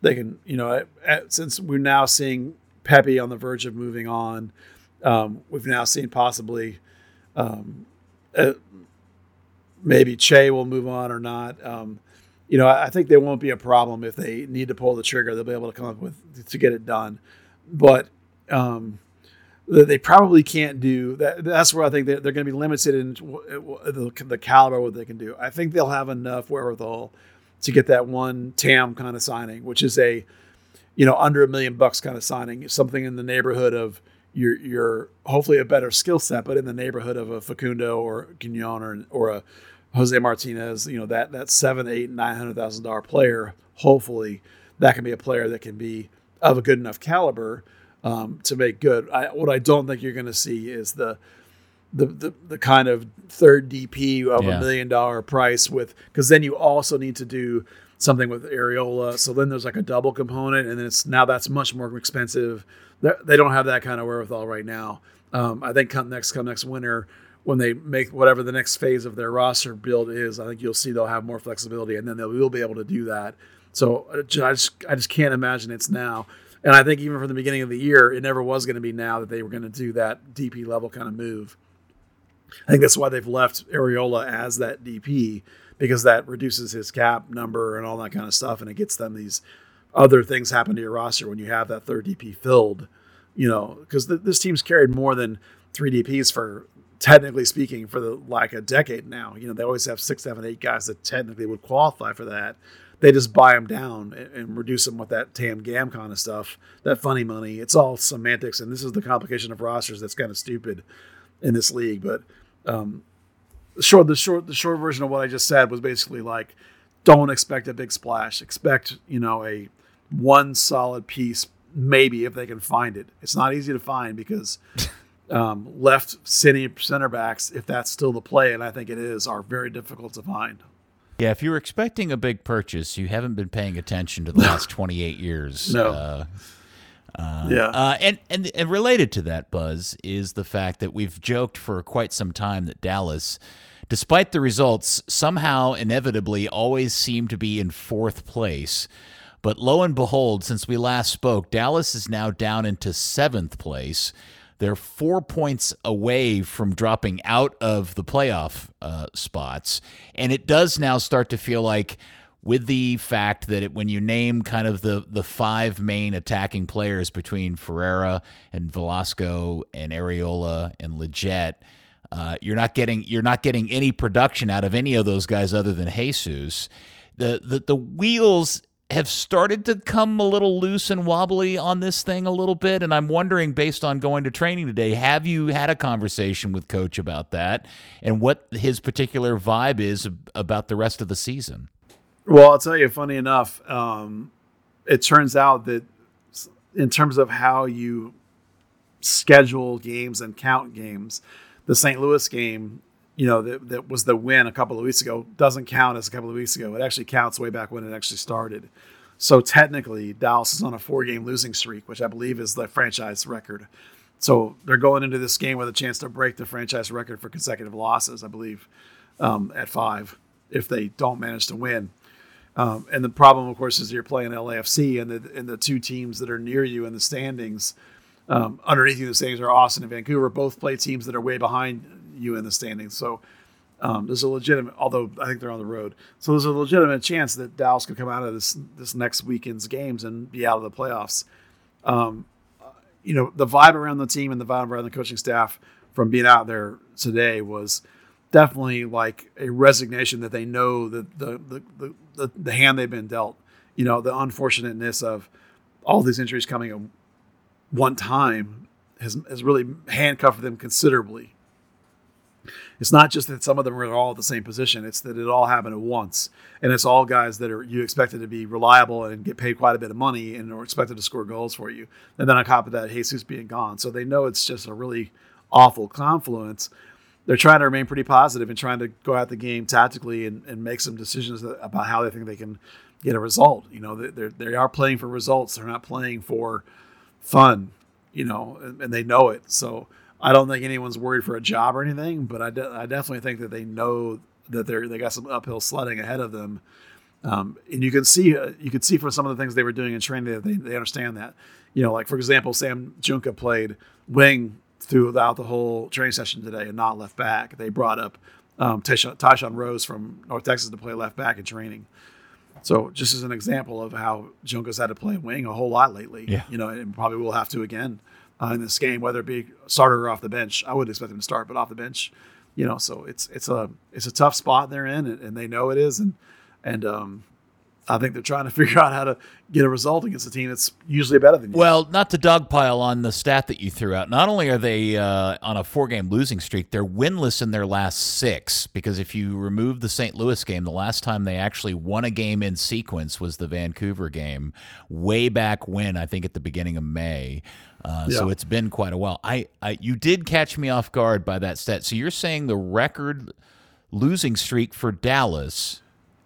they can you know at, at, since we're now seeing Pepi on the verge of moving on, um, we've now seen possibly um, uh, maybe Che will move on or not. Um, you know, I, I think there won't be a problem if they need to pull the trigger. They'll be able to come up with to get it done. But um, that they probably can't do. That, that's where I think they're, they're going to be limited in the, the caliber what they can do. I think they'll have enough wherewithal to get that one TAM kind of signing, which is a you know under a million bucks kind of signing, something in the neighborhood of your your hopefully a better skill set, but in the neighborhood of a Facundo or Quignon or or a Jose Martinez, you know that that seven, eight, nine hundred thousand dollar player. Hopefully, that can be a player that can be of a good enough caliber um, to make good. I, what I don't think you're going to see is the, the the the kind of third DP of yeah. a million dollar price with because then you also need to do something with Arriola. So then there's like a double component, and then it's now that's much more expensive. They're, they do not have that kind of wherewithal right now. Um, I think come next come next winter when they make whatever the next phase of their roster build is, I think you'll see they'll have more flexibility, and then they will be able to do that. So I just I just can't imagine it's now. And I think even from the beginning of the year, it never was going to be now that they were going to do that DP level kind of move. I think that's why they've left Arriola as that DP because that reduces his cap number and all that kind of stuff, and it gets them these other things happen to your roster when you have that third DP filled. You know, because th- this team's carried more than three DPs for technically speaking for the like a decade now. You know, they always have six, seven, eight guys that technically would qualify for that they just buy them down and, and reduce them with that TAM GAM kind of stuff, that funny money. It's all semantics, and this is the complication of rosters that's kind of stupid. in this league. But um, the short, the short, the short version of what I just said was basically like, don't expect a big splash. Expect you know a one solid piece, maybe if they can find it. It's not easy to find because um, left city center backs, if that's still the play, and I think it is, are very difficult to find. Yeah, if you were expecting a big purchase, you haven't been paying attention to the last 28 years. No. Uh, uh, Yeah. Uh, and, and and related to that, Buzz, is the fact that we've joked for quite some time that Dallas, despite the results, somehow inevitably always seem to be in fourth place. But lo and behold, since we last spoke, Dallas is now down into seventh place. They're four points away from dropping out of the playoff uh, spots. And it does now start to feel like, with the fact that it, when you name kind of the, the five main attacking players between Ferreira and Velasco and Arriola and Lletget, uh, you're not getting you're not getting any production out of any of those guys other than Jesus. The the, the wheels have started to come a little loose and wobbly on this thing a little bit. And I'm wondering, based on going to training today, have you had a conversation with Coach about that and what his particular vibe is about the rest of the season? Well, I'll tell you, funny enough, um, it turns out that in terms of how you schedule games and count games, the St. Louis game, you know, that, that was the win a couple of weeks ago, doesn't count as a couple of weeks ago. It actually counts way back when it actually started. So technically, Dallas is on a four game losing streak, which I believe is the franchise record. So they're going into this game with a chance to break the franchise record for consecutive losses, I believe, um, at five if they don't manage to win. Um, and the problem, of course, is you're playing LAFC, and the and the two teams that are near you in the standings, um, underneath you the standings, are Austin and Vancouver. Both play teams that are way behind you in the standings. So um, there's a legitimate, although I think they're on the road, so there's a legitimate chance that Dallas could come out of this this next weekend's games and be out of the playoffs. Um, you know, the vibe around the team and the vibe around the coaching staff from being out there today was definitely like a resignation that they know that the the, the, the, the hand they've been dealt. You know, the unfortunateness of all these injuries coming at one time has has really handcuffed them considerably. It's not just that some of them are all at the same position; it's that it all happened at once, and it's all guys that are you expected to be reliable and get paid quite a bit of money and are expected to score goals for you. And then on top of that, Jesus being gone, so they know it's just a really awful confluence they're trying to remain pretty positive and trying to go out the game tactically and, and make some decisions about how they think they can get a result. You know, they're, they are playing for results. They're not playing for fun, you know, and, and they know it. So I don't think anyone's worried for a job or anything, but I, de- I definitely think that they know that they're, they got some uphill sledding ahead of them. Um, and you can see, uh, you could see from some of the things they were doing in training that they, they understand that, you know, like for example, Sam Junqua played wing throughout the whole training session today and not left back. They brought up um, Tyshawn Rose from North Texas to play left back in training. So just as an example of how Junqua's had to play wing a whole lot lately, yeah. you know, and probably will have to again uh, in this game, whether it be starter or off the bench. I wouldn't expect him to start, but off the bench, you know. So it's it's a it's a tough spot they're in, and, and they know it is, and and um, I think they're trying to figure out how to get a result against a team that's usually better than you. Well, not to dogpile on the stat that you threw out. Not only are they uh, on a four-game losing streak, they're winless in their last six. Because if you remove the St. Louis game, the last time they actually won a game in sequence was the Vancouver game, way back when I think at the beginning of May. Uh, Yeah. So it's been quite a while. I, I you did catch me off guard by that stat. So you're saying the record losing streak for Dallas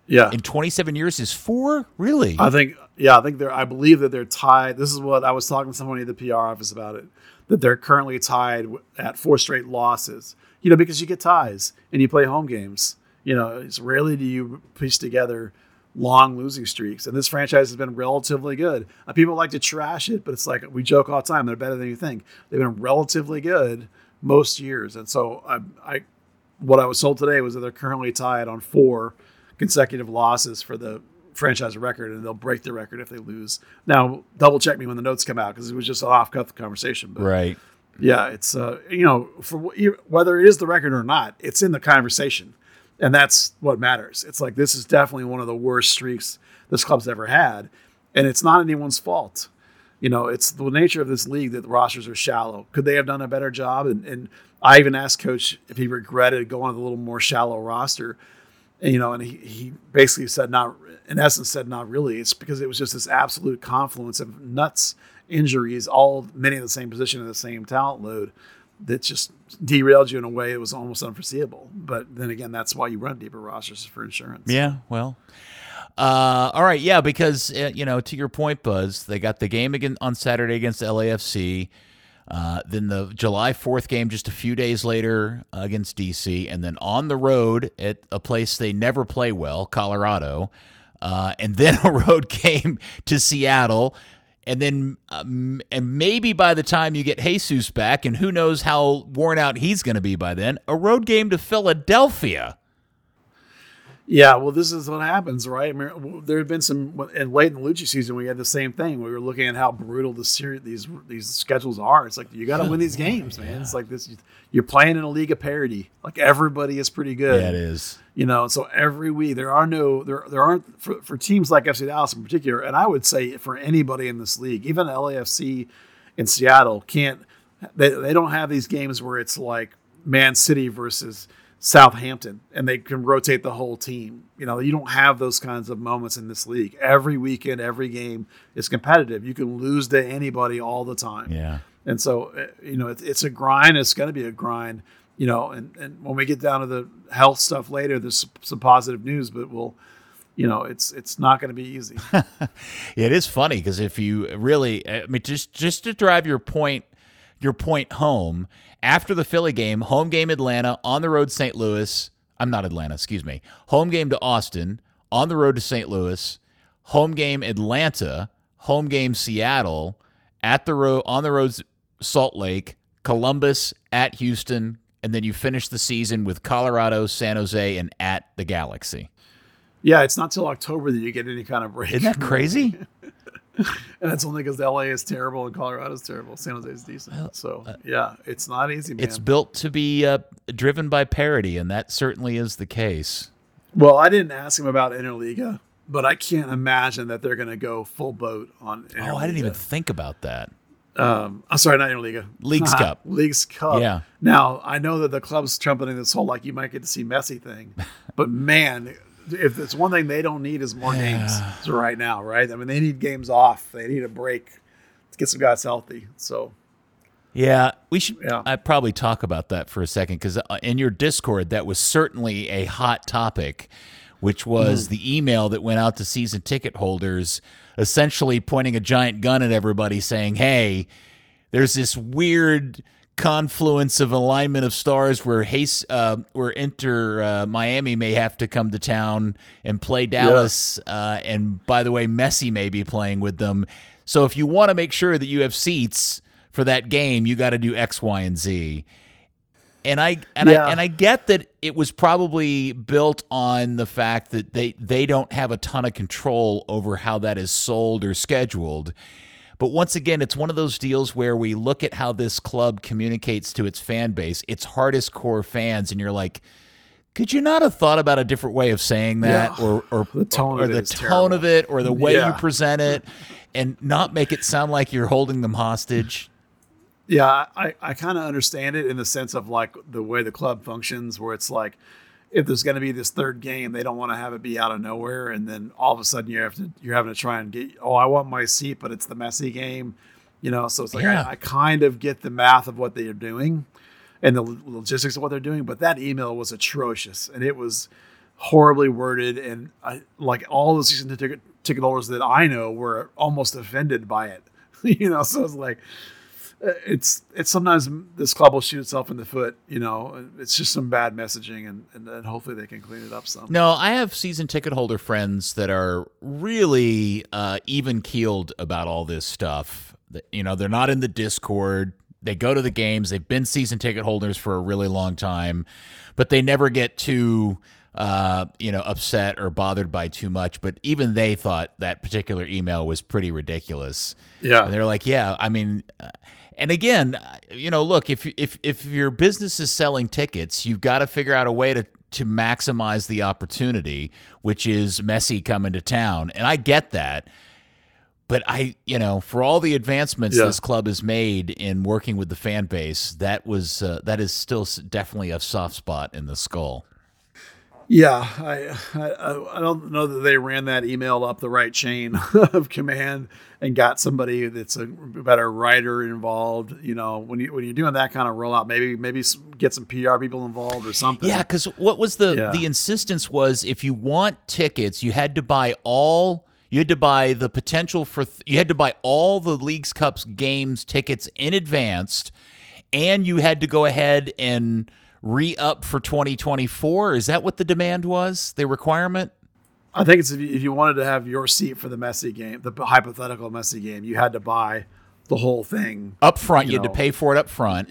yeah, in 27 years is four? Really? I think, yeah, I think they're. I believe that they're tied. This is what I was talking to somebody at the PR office about it. That they're currently tied at four straight losses. You know, because you get ties and you play home games. You know, it's rarely do you piece together long losing streaks. And this franchise has been relatively good. Uh, people like to trash it, but it's like we joke all the time. They're better than you think. They've been relatively good most years. And so I, I what I was told today was that they're currently tied on four consecutive losses for the franchise record, and they'll break the record if they lose. Now, double check me when the notes come out because it was just an off cuff conversation. But right. yeah, it's uh, you know, for whether it is the record or not, it's in the conversation, and that's what matters. It's like this is definitely one of the worst streaks this club's ever had, and it's not anyone's fault. You know, it's the nature of this league that the rosters are shallow. Could they have done a better job? And, and I even asked Coach if he regretted going with a little more shallow roster. And, you know, and he, he basically said not, in essence, said not really. It's because it was just this absolute confluence of nuts injuries, all many in the same position and the same talent load that just derailed you in a way it was almost unforeseeable. But then again, that's why you run deeper rosters for insurance. Yeah, well. Uh, all right, yeah, because uh, you know, to your point, Buzz, they got the game again on Saturday against LAFC. Uh, then the July 4th game just a few days later against DC, and then on the road at a place they never play well, Colorado, uh, and then a road game to Seattle and then um, and maybe by the time you get Jesus back, and who knows how worn out he's going to be by then, a road game to Philadelphia. Yeah, well, this is what happens, right? I mean, there have been some, and late in the Luchi season, we had the same thing. We were looking at how brutal the series, these these schedules are. It's like you got to win these games, man. Yeah. It's like this. You're playing in a league of parity. Like everybody is pretty good. Yeah, it is. You know, so every week there are no there there aren't for, for teams like FC Dallas in particular, and I would say for anybody in this league, even LAFC in Seattle can't. They they don't have these games where it's like Man City versus Southampton and they can rotate the whole team. You know, you don't have those kinds of moments in this league. Every weekend, every game is competitive. You can lose to anybody all the time. Yeah. And so, uh, you know, it's, it's a grind. It's going to be a grind, you know, and, and when we get down to the health stuff later, there's some positive news, but we'll, you know, it's it's not going to be easy. it is funny because if you really, I mean, just just to drive your point your point home after the Philly game, home game Atlanta, on the road St. Louis. I'm not Atlanta, excuse me. Home game to Austin, on the road to St. Louis, home game Atlanta, home game Seattle, at the road on the road Salt Lake, Columbus, at Houston, and then you finish the season with Colorado, San Jose, and at the Galaxy. Yeah, it's not till October that you get any kind of break. Isn't that crazy? and that's only because LA is terrible and Colorado is terrible. San Jose is decent. So uh, yeah, it's not easy. Man. It's built to be uh, driven by parity, and that certainly is the case. Well, I didn't ask him about Interliga, but I can't imagine that they're going to go full boat on. Interliga. Oh, I didn't even think about that. Um, I'm sorry, not Interliga. Leagues Cup. Leagues Cup. Yeah. Now I know that the club's trumpeting this whole like you might get to see Messi thing, but man, if it's one thing they don't need is more games right now, right? I mean, they need games off. They need a break to get some guys healthy. So, yeah, we should. Yeah. I probably talk about that for a second because uh, in your Discord, that was certainly a hot topic, which was mm. the email that went out to season ticket holders, essentially pointing a giant gun at everybody, saying, "Hey, there's this weird." Confluence of alignment of stars where Hayes, uh, where Inter uh, Miami may have to come to town and play Dallas. Yeah. Uh, and by the way, Messi may be playing with them. So if you want to make sure that you have seats for that game, you got to do X, Y, and Z. And I and yeah. I and I get that it was probably built on the fact that they they don't have a ton of control over how that is sold or scheduled but once again, it's one of those deals where we look at how this club communicates to its fan base, its hardest core fans, and you're like, could you not have thought about a different way of saying that, yeah. or or the tone, or of, the it tone of it, or the way yeah. you present it, and not make it sound like you're holding them hostage? Yeah, I, I kind of understand it in the sense of like the way the club functions, where it's like if there's going to be this third game, they don't want to have it be out of nowhere, and then all of a sudden you have to you're having to try and get oh I want my seat, but it's the Messi game, you know. So it's like yeah. I, I, kind of get the math of what they are doing, and the logistics of what they're doing, but that email was atrocious, and it was horribly worded, and I, like all the season ticket ticket holders that I know were almost offended by it, you know. So it's like it's it's sometimes this club will shoot itself in the foot. You know, it's just some bad messaging, and, and, and hopefully they can clean it up some. No, I have season ticket holder friends that are really uh, even keeled about all this stuff. You know, they're not in the Discord. They go to the games. They've been season ticket holders for a really long time, but they never get too uh, you know, upset or bothered by too much. But even they thought that particular email was pretty ridiculous. Yeah, and they're like, yeah, I mean, uh, and again, you know, look, if if if your business is selling tickets, you've got to figure out a way to to maximize the opportunity, which is Messi coming to town. And I get that. but I, you know, for all the advancements Yeah. this club has made in working with the fan base, that was uh, that is still definitely a soft spot in the skull. Yeah, I, I I don't know that they ran that email up the right chain of command and got somebody that's a better writer involved. You know, when you when you're doing that kind of rollout, maybe maybe get some PR people involved or something. Yeah, because what was the Yeah. the insistence was if you want tickets, you had to buy all. You had to buy the potential for. Th- you had to buy all the leagues cups games tickets in advance, and you had to go ahead and re up for 2024. Is that what the demand was? The requirement? I think it's if you, if you wanted to have your seat for the Messi game, the hypothetical Messi game, you had to buy the whole thing. Up front, you, You had to pay for it up front,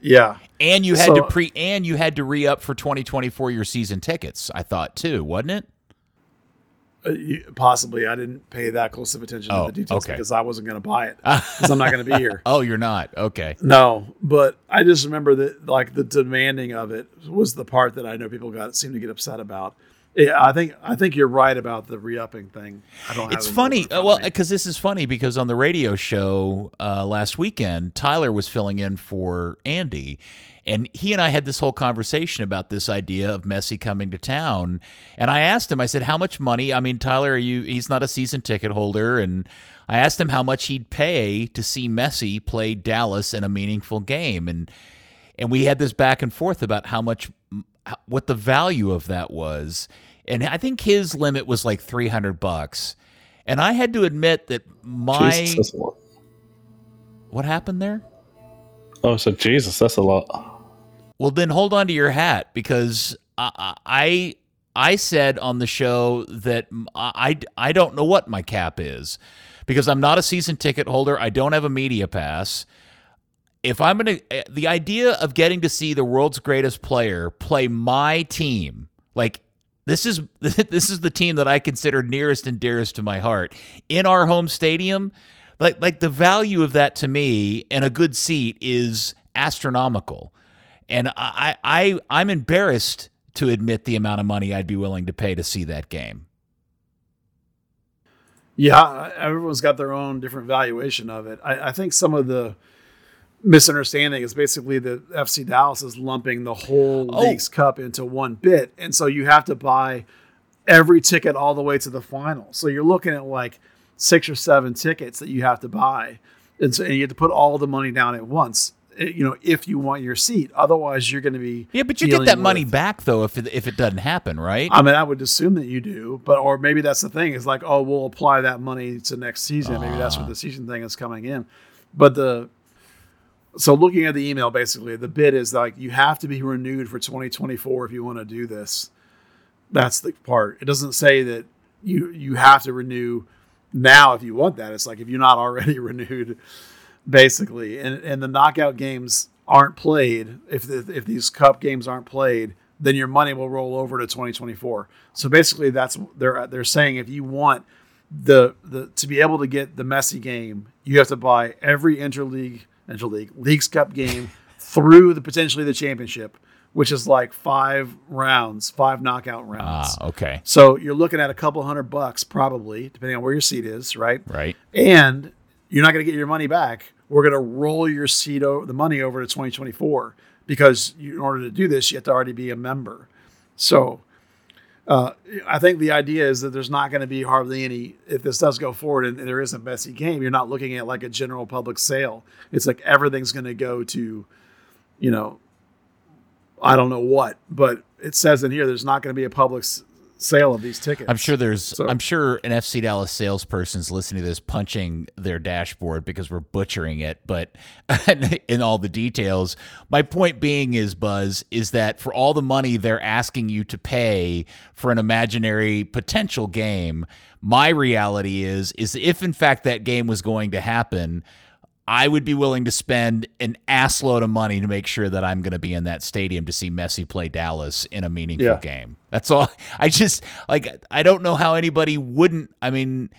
Yeah, and you had So- to pre and you had to re up for 2024 your season tickets. I thought too, wasn't it? Uh, possibly. I didn't pay that close of attention Oh, to the details okay. because I wasn't going to buy it because I'm not going to be here. Oh, you're not okay. No, but I just remember that like the demanding of it was the part that I know people got seem to get upset about. Yeah, I think I think you're right about the re-upping thing. I don't. Have It's funny. Uh, well, because this is funny because on the radio show uh, last weekend, Tyler was filling in for Andy, and he and I had this whole conversation about this idea of Messi coming to town. And I asked him, I said, "How much money? I mean, Tyler, are you? He's not a season ticket holder, and I asked him how much he'd pay to see Messi play Dallas in a meaningful game, and and we had this back and forth about how much what the value of that was and i think his limit was like 300 bucks and i had to admit that my Jesus, that's a lot. what happened there Oh, so Jesus, that's a lot. Well then hold on to your hat because i i i said on the show that i i don't know what my cap is because i'm not a season ticket holder. I don't have a media pass. If I'm going to, eh, the idea of getting to see the world's greatest player play my team, like this is this is the team that I consider nearest and dearest to my heart. In our home stadium. Like like the value of that to me and a good seat is astronomical, and I I I'm embarrassed to admit the amount of money I'd be willing to pay to see that game. yeah, everyone's got their own different valuation of it. I, I think some of the misunderstanding is basically that FC Dallas is lumping the whole Oh. League's Cup into one bit, and so you have to buy every ticket all the way to the final. So you're looking at like six or seven tickets that you have to buy, and so and you have to put all the money down at once. Eh, You know, if you want your seat, otherwise you're going to be Yeah, but you get that money back though if it, if it doesn't happen, right? I mean, I would assume that you do, but or maybe that's the thing is like, oh, we'll apply that money to next season. Maybe that's Ah. where the season thing is coming in. But the so looking at the email, basically, the bid is like you have to be renewed for 2024 if you want to do this. That's the part. It doesn't say that you you have to renew now if you want that. It's like if you're not already renewed, basically, and and the knockout games aren't played. If the, if these cup games aren't played, then your money will roll over to 2024. So basically, that's they're they're saying if you want the the to be able to get the Messi game, you have to buy every interleague interleague leagues cup game through the potentially the championship, which is like five rounds, five knockout rounds. ah, okay, So you're looking at a couple hundred bucks probably, depending on where your seat is, right? right. and you're not going to get your money back. We're going to roll your seat over the money over to 2024 because you, in order to do this, you have to already be a member. So uh, I think the idea is that there's not going to be hardly any if this does go forward and there is a Messi game. You're not looking at like a general public sale. It's like everything's going to go to, you know, I don't know what, but it says in here there's not going to be a public sale of these tickets. I'm sure there's. So- I'm sure an FC Dallas salesperson's listening to this, punching their dashboard because we're butchering it, but in all the details. My point being is, Buzz, is that for all the money they're asking you to pay for an imaginary potential game, my reality is, is if in fact that game was going to happen. I would be willing to spend an assload of money to make sure that I'm going to be in that stadium to see Messi play Dallas in a meaningful Yeah. game. That's all. I just like I don't know how anybody wouldn't. I mean,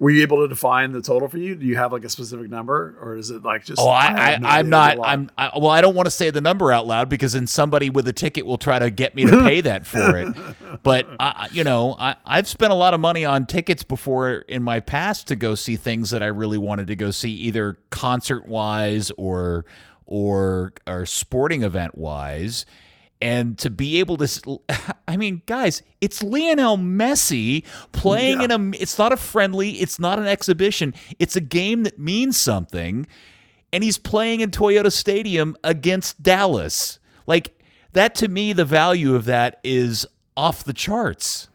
Were you able to define the total for you? Do you have like a specific number, or is it like just? Oh, I, I, I'm not. There's a lot. I'm. I, well, I don't want to say the number out loud because then somebody with a ticket will try to get me to pay that for it. But I, you know, I, I've spent a lot of money on tickets before in my past to go see things that I really wanted to go see, either concert wise or or or sporting event wise. And to be able to, i mean, guys, it's Lionel Messi playing Yeah. in a. It's not a friendly. It's not an exhibition. It's a game that means something and he's playing in Toyota Stadium against Dallas. Like that to me, the value of that is off the charts.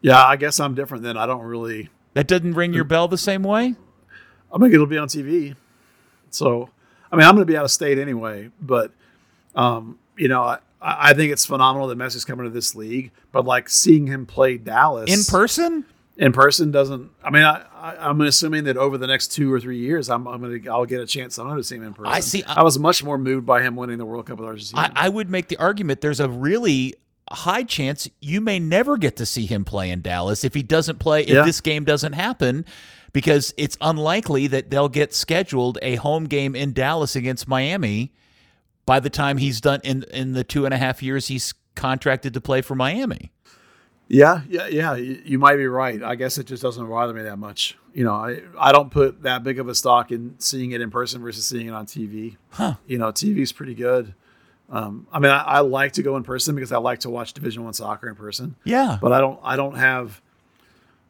Yeah, I guess I'm different. Then I don't really. That doesn't ring your bell the same way. I think it'll be on TV. So, I mean, I'm going to be out of state anyway. But, um, you know, I, I think it's phenomenal that Messi's coming to this league. But like seeing him play Dallas In person? in person doesn't. I mean, I, I I'm assuming that over the next two or three years, I'm, I'm gonna I'll get a chance somehow to see him in person. I see- I, was much more moved by him winning the World Cup with Argentina. I, I would make the argument there's a really high chance you may never get to see him play in Dallas if he doesn't play, if Yeah. this game doesn't happen, because it's unlikely that they'll get scheduled a home game in Dallas against Miami by the time he's done in, in the two and a half years he's contracted to play for Miami. Yeah, yeah, yeah. You, might be right. I guess it just doesn't bother me that much. You know, I, I don't put that big of a stock in seeing it in person versus seeing it on TV. Huh. You know, TV's pretty good. Um, I mean, I, I like to go in person because I like to watch Division One soccer in person. Yeah. But I don't, I don't have,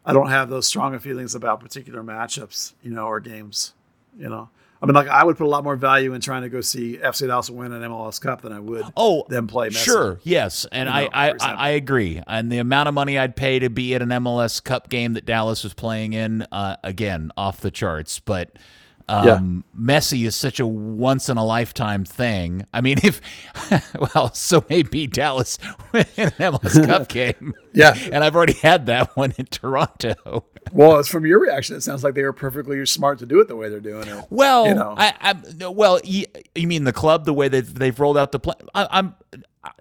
I don't have those stronger feelings about particular matchups. You know, or games. You know, I mean, like I would put a lot more value in trying to go see FC Dallas win an MLS Cup than I would Oh, them play. Messi. Sure, yes, and You know, I. I I agree. And the amount of money I'd pay to be at an MLS Cup game that Dallas was playing in, uh, again, off the charts. But um, Messi is such a once in a lifetime thing. I mean, if well, so maybe Dallas win an MLS Cup game. Yeah. and I've already had that one in Toronto. Well, it's from your reaction. It sounds like they were perfectly smart to do it the way they're doing it. Well, You know. I, I well, you, you mean the club the way they've they've rolled out the plan? I, I'm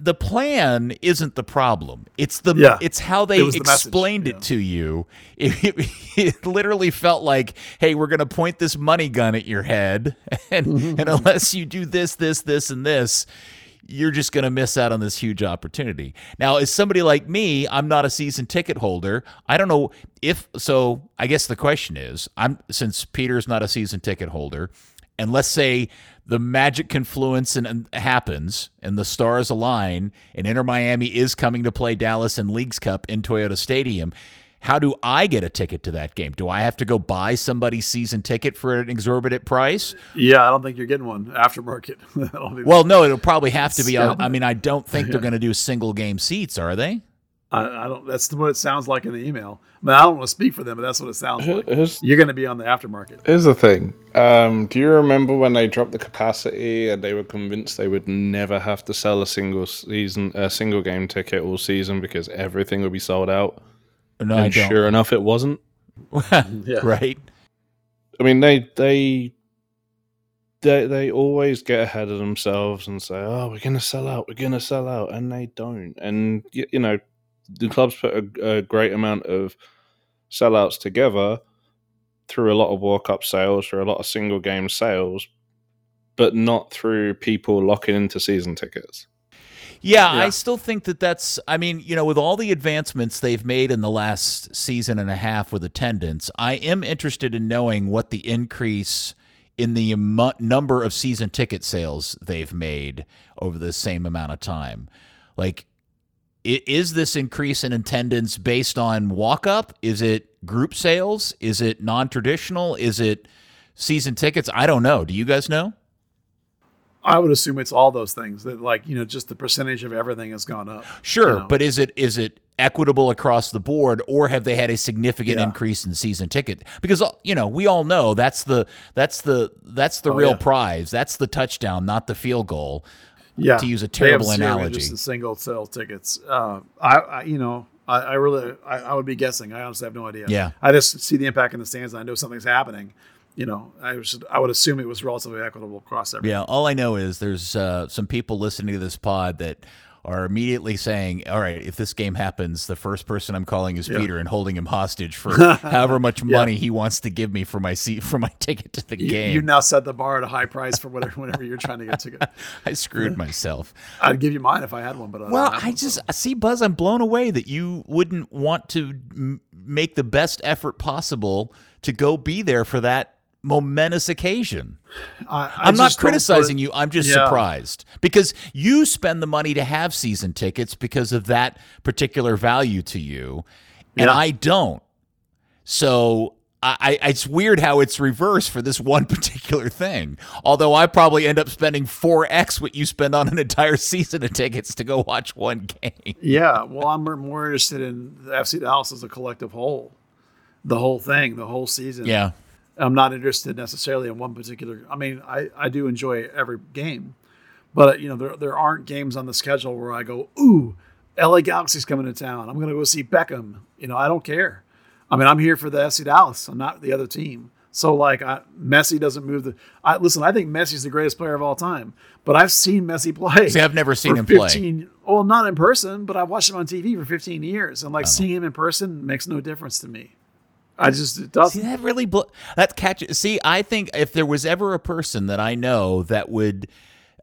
the plan isn't the problem. It's the Yeah. it's how they It was the explained yeah. it to you. It, it, it literally felt like, hey, we're going to point this money gun at your head, and mm-hmm, and mm-hmm. unless you do this, this, this, and this. You're just going to miss out on this huge opportunity. Now, as somebody like me, I'm not a season ticket holder. I don't know if so. I guess the question is, I'm since Peter's not a season ticket holder, and let's say the magic confluence and, and happens and the stars align and Inter Miami is coming to play Dallas in Leagues Cup in Toyota Stadium. How do I get a ticket to that game? Do I have to go buy somebody's season ticket for an exorbitant price? Yeah, I don't think you're getting one aftermarket. I don't Well, no, it'll probably have to be. Yeah. I mean, I don't think they're going to do single game seats, are they? I, I don't. That's what it sounds like in the email. I mean, I don't want to speak for them, but that's what it sounds like. Here's, You're going to be on the aftermarket. here's the thing. Um, do you remember when they dropped the capacity and they were convinced they would never have to sell a single season, a single game ticket all season because everything would be sold out? No, I and don't. sure enough, it wasn't. Yeah. right? I mean, they they they they always get ahead of themselves and say, "Oh, we're gonna sell out, we're gonna sell out," and they don't. And y- you know, the clubs put a, a great amount of sellouts together through a lot of World Cup sales, through a lot of single game sales, but not through people locking into season tickets. Yeah, I still think that that's. I mean, you know, with all the advancements they've made in the last season and a half with attendance, I am interested in knowing what the increase in the amo- number of season ticket sales they've made over the same amount of time. Like, i- is this increase in attendance based on walk up? Is it group sales? Is it non traditional? Is it season tickets? I don't know. Do you guys know? I would assume it's all those things that, like, you know, just the percentage of everything has gone up. Sure, you know. but is it is it equitable across the board, or have they had a significant Yeah. increase in season ticket? Because uh, you know we all know that's the that's the that's the Oh, real yeah. prize. That's the touchdown, not the field goal. Yeah, to use a terrible analogy. Just in single sale tickets. Uh, I, I, you know, I, I really, I, I would be guessing. I honestly have no idea. Yeah. I just see the impact in the stands. and I know something's happening. You know, I was, I would assume it was relatively equitable across everything. Yeah, all I know is there's uh, some people listening to this pod that are immediately saying, "All right, if this game happens, the first person I'm calling is Yeah. Peter and holding him hostage for however much money he wants to give me for my seat for my ticket to the You, game." you now set the bar at a high price for whatever whenever you're trying to get to go. I screwed myself. I'd give you mine if I had one, but uh, I Well, I just so. see Buzz. I'm blown away that you wouldn't want to m- make the best effort possible to go be there for that momentous occasion. I, I'm not criticizing you. I'm just Yeah. surprised because you spend the money to have season tickets because of that particular value to you, and Yeah. I don't. So I, I, it's weird how it's reversed for this one particular thing. Although I probably end up spending four x what you spend on an entire season of tickets to go watch one game. Yeah, well, I'm more- more interested in the FC Dallas as a collective whole, the whole thing, the whole season. Yeah, I'm not interested necessarily in one particular. I mean, I, I do enjoy every game, but you know there there aren't games on the schedule where I go, ooh, LA Galaxy's coming to town. I'm going to go see Beckham. You know, I don't care. I mean, I'm here for the FC Dallas. I'm not the other team. So like, I, Messi doesn't move the. I listen. I think Messi's the greatest player of all time, but I've seen Messi play. See, I've never seen him play. Well, not in person, but I've watched him on TV for 15 years, and like Oh. seeing him in person makes no difference to me. I just it doesn't. See, that really blo- that catches. See, I think if there was ever a person that I know that would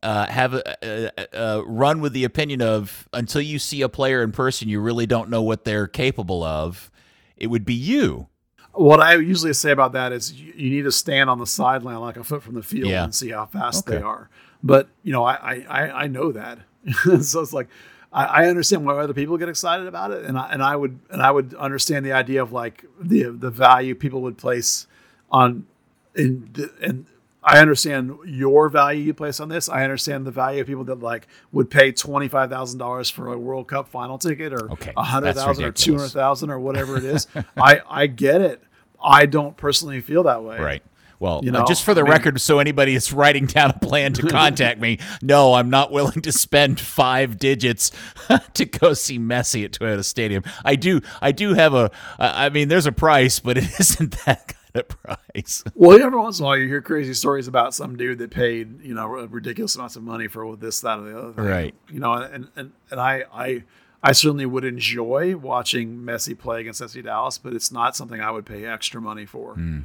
uh, have a, a, a run with the opinion of until you see a player in person, you really don't know what they're capable of, it would be you. What I usually say about that is you, you need to stand on the sideline like a foot from the field Yeah. and see how fast Okay. they are. But you know, I, I, I know that, so it's like I, I understand why other people get excited about it, and I, and I would and I would understand the idea of like the the value people would place on in the, and I understand your value you place on this. I understand the value of people that like would pay twenty five thousand dollars for a World Cup final ticket or Okay, a hundred thousand or two ridiculous. or whatever it is. I I get it. I don't personally feel that way. Right. Well, You uh, know, just for the I mean- record, so anybody is writing down a plan to contact me, no, I'm not willing to spend five digits to go see Messi at Toyota Stadium. I do, I do have a, I I mean, there's a price, but it isn't that kind of price. Well, every once in a while you hear crazy stories about some dude that paid, you know, ridiculous amounts of money for this, that, or the other thing. Right. You know, and and, and I, I I certainly would enjoy watching Messi play against FC Dallas, but it's not something I would pay extra money for. Hmm.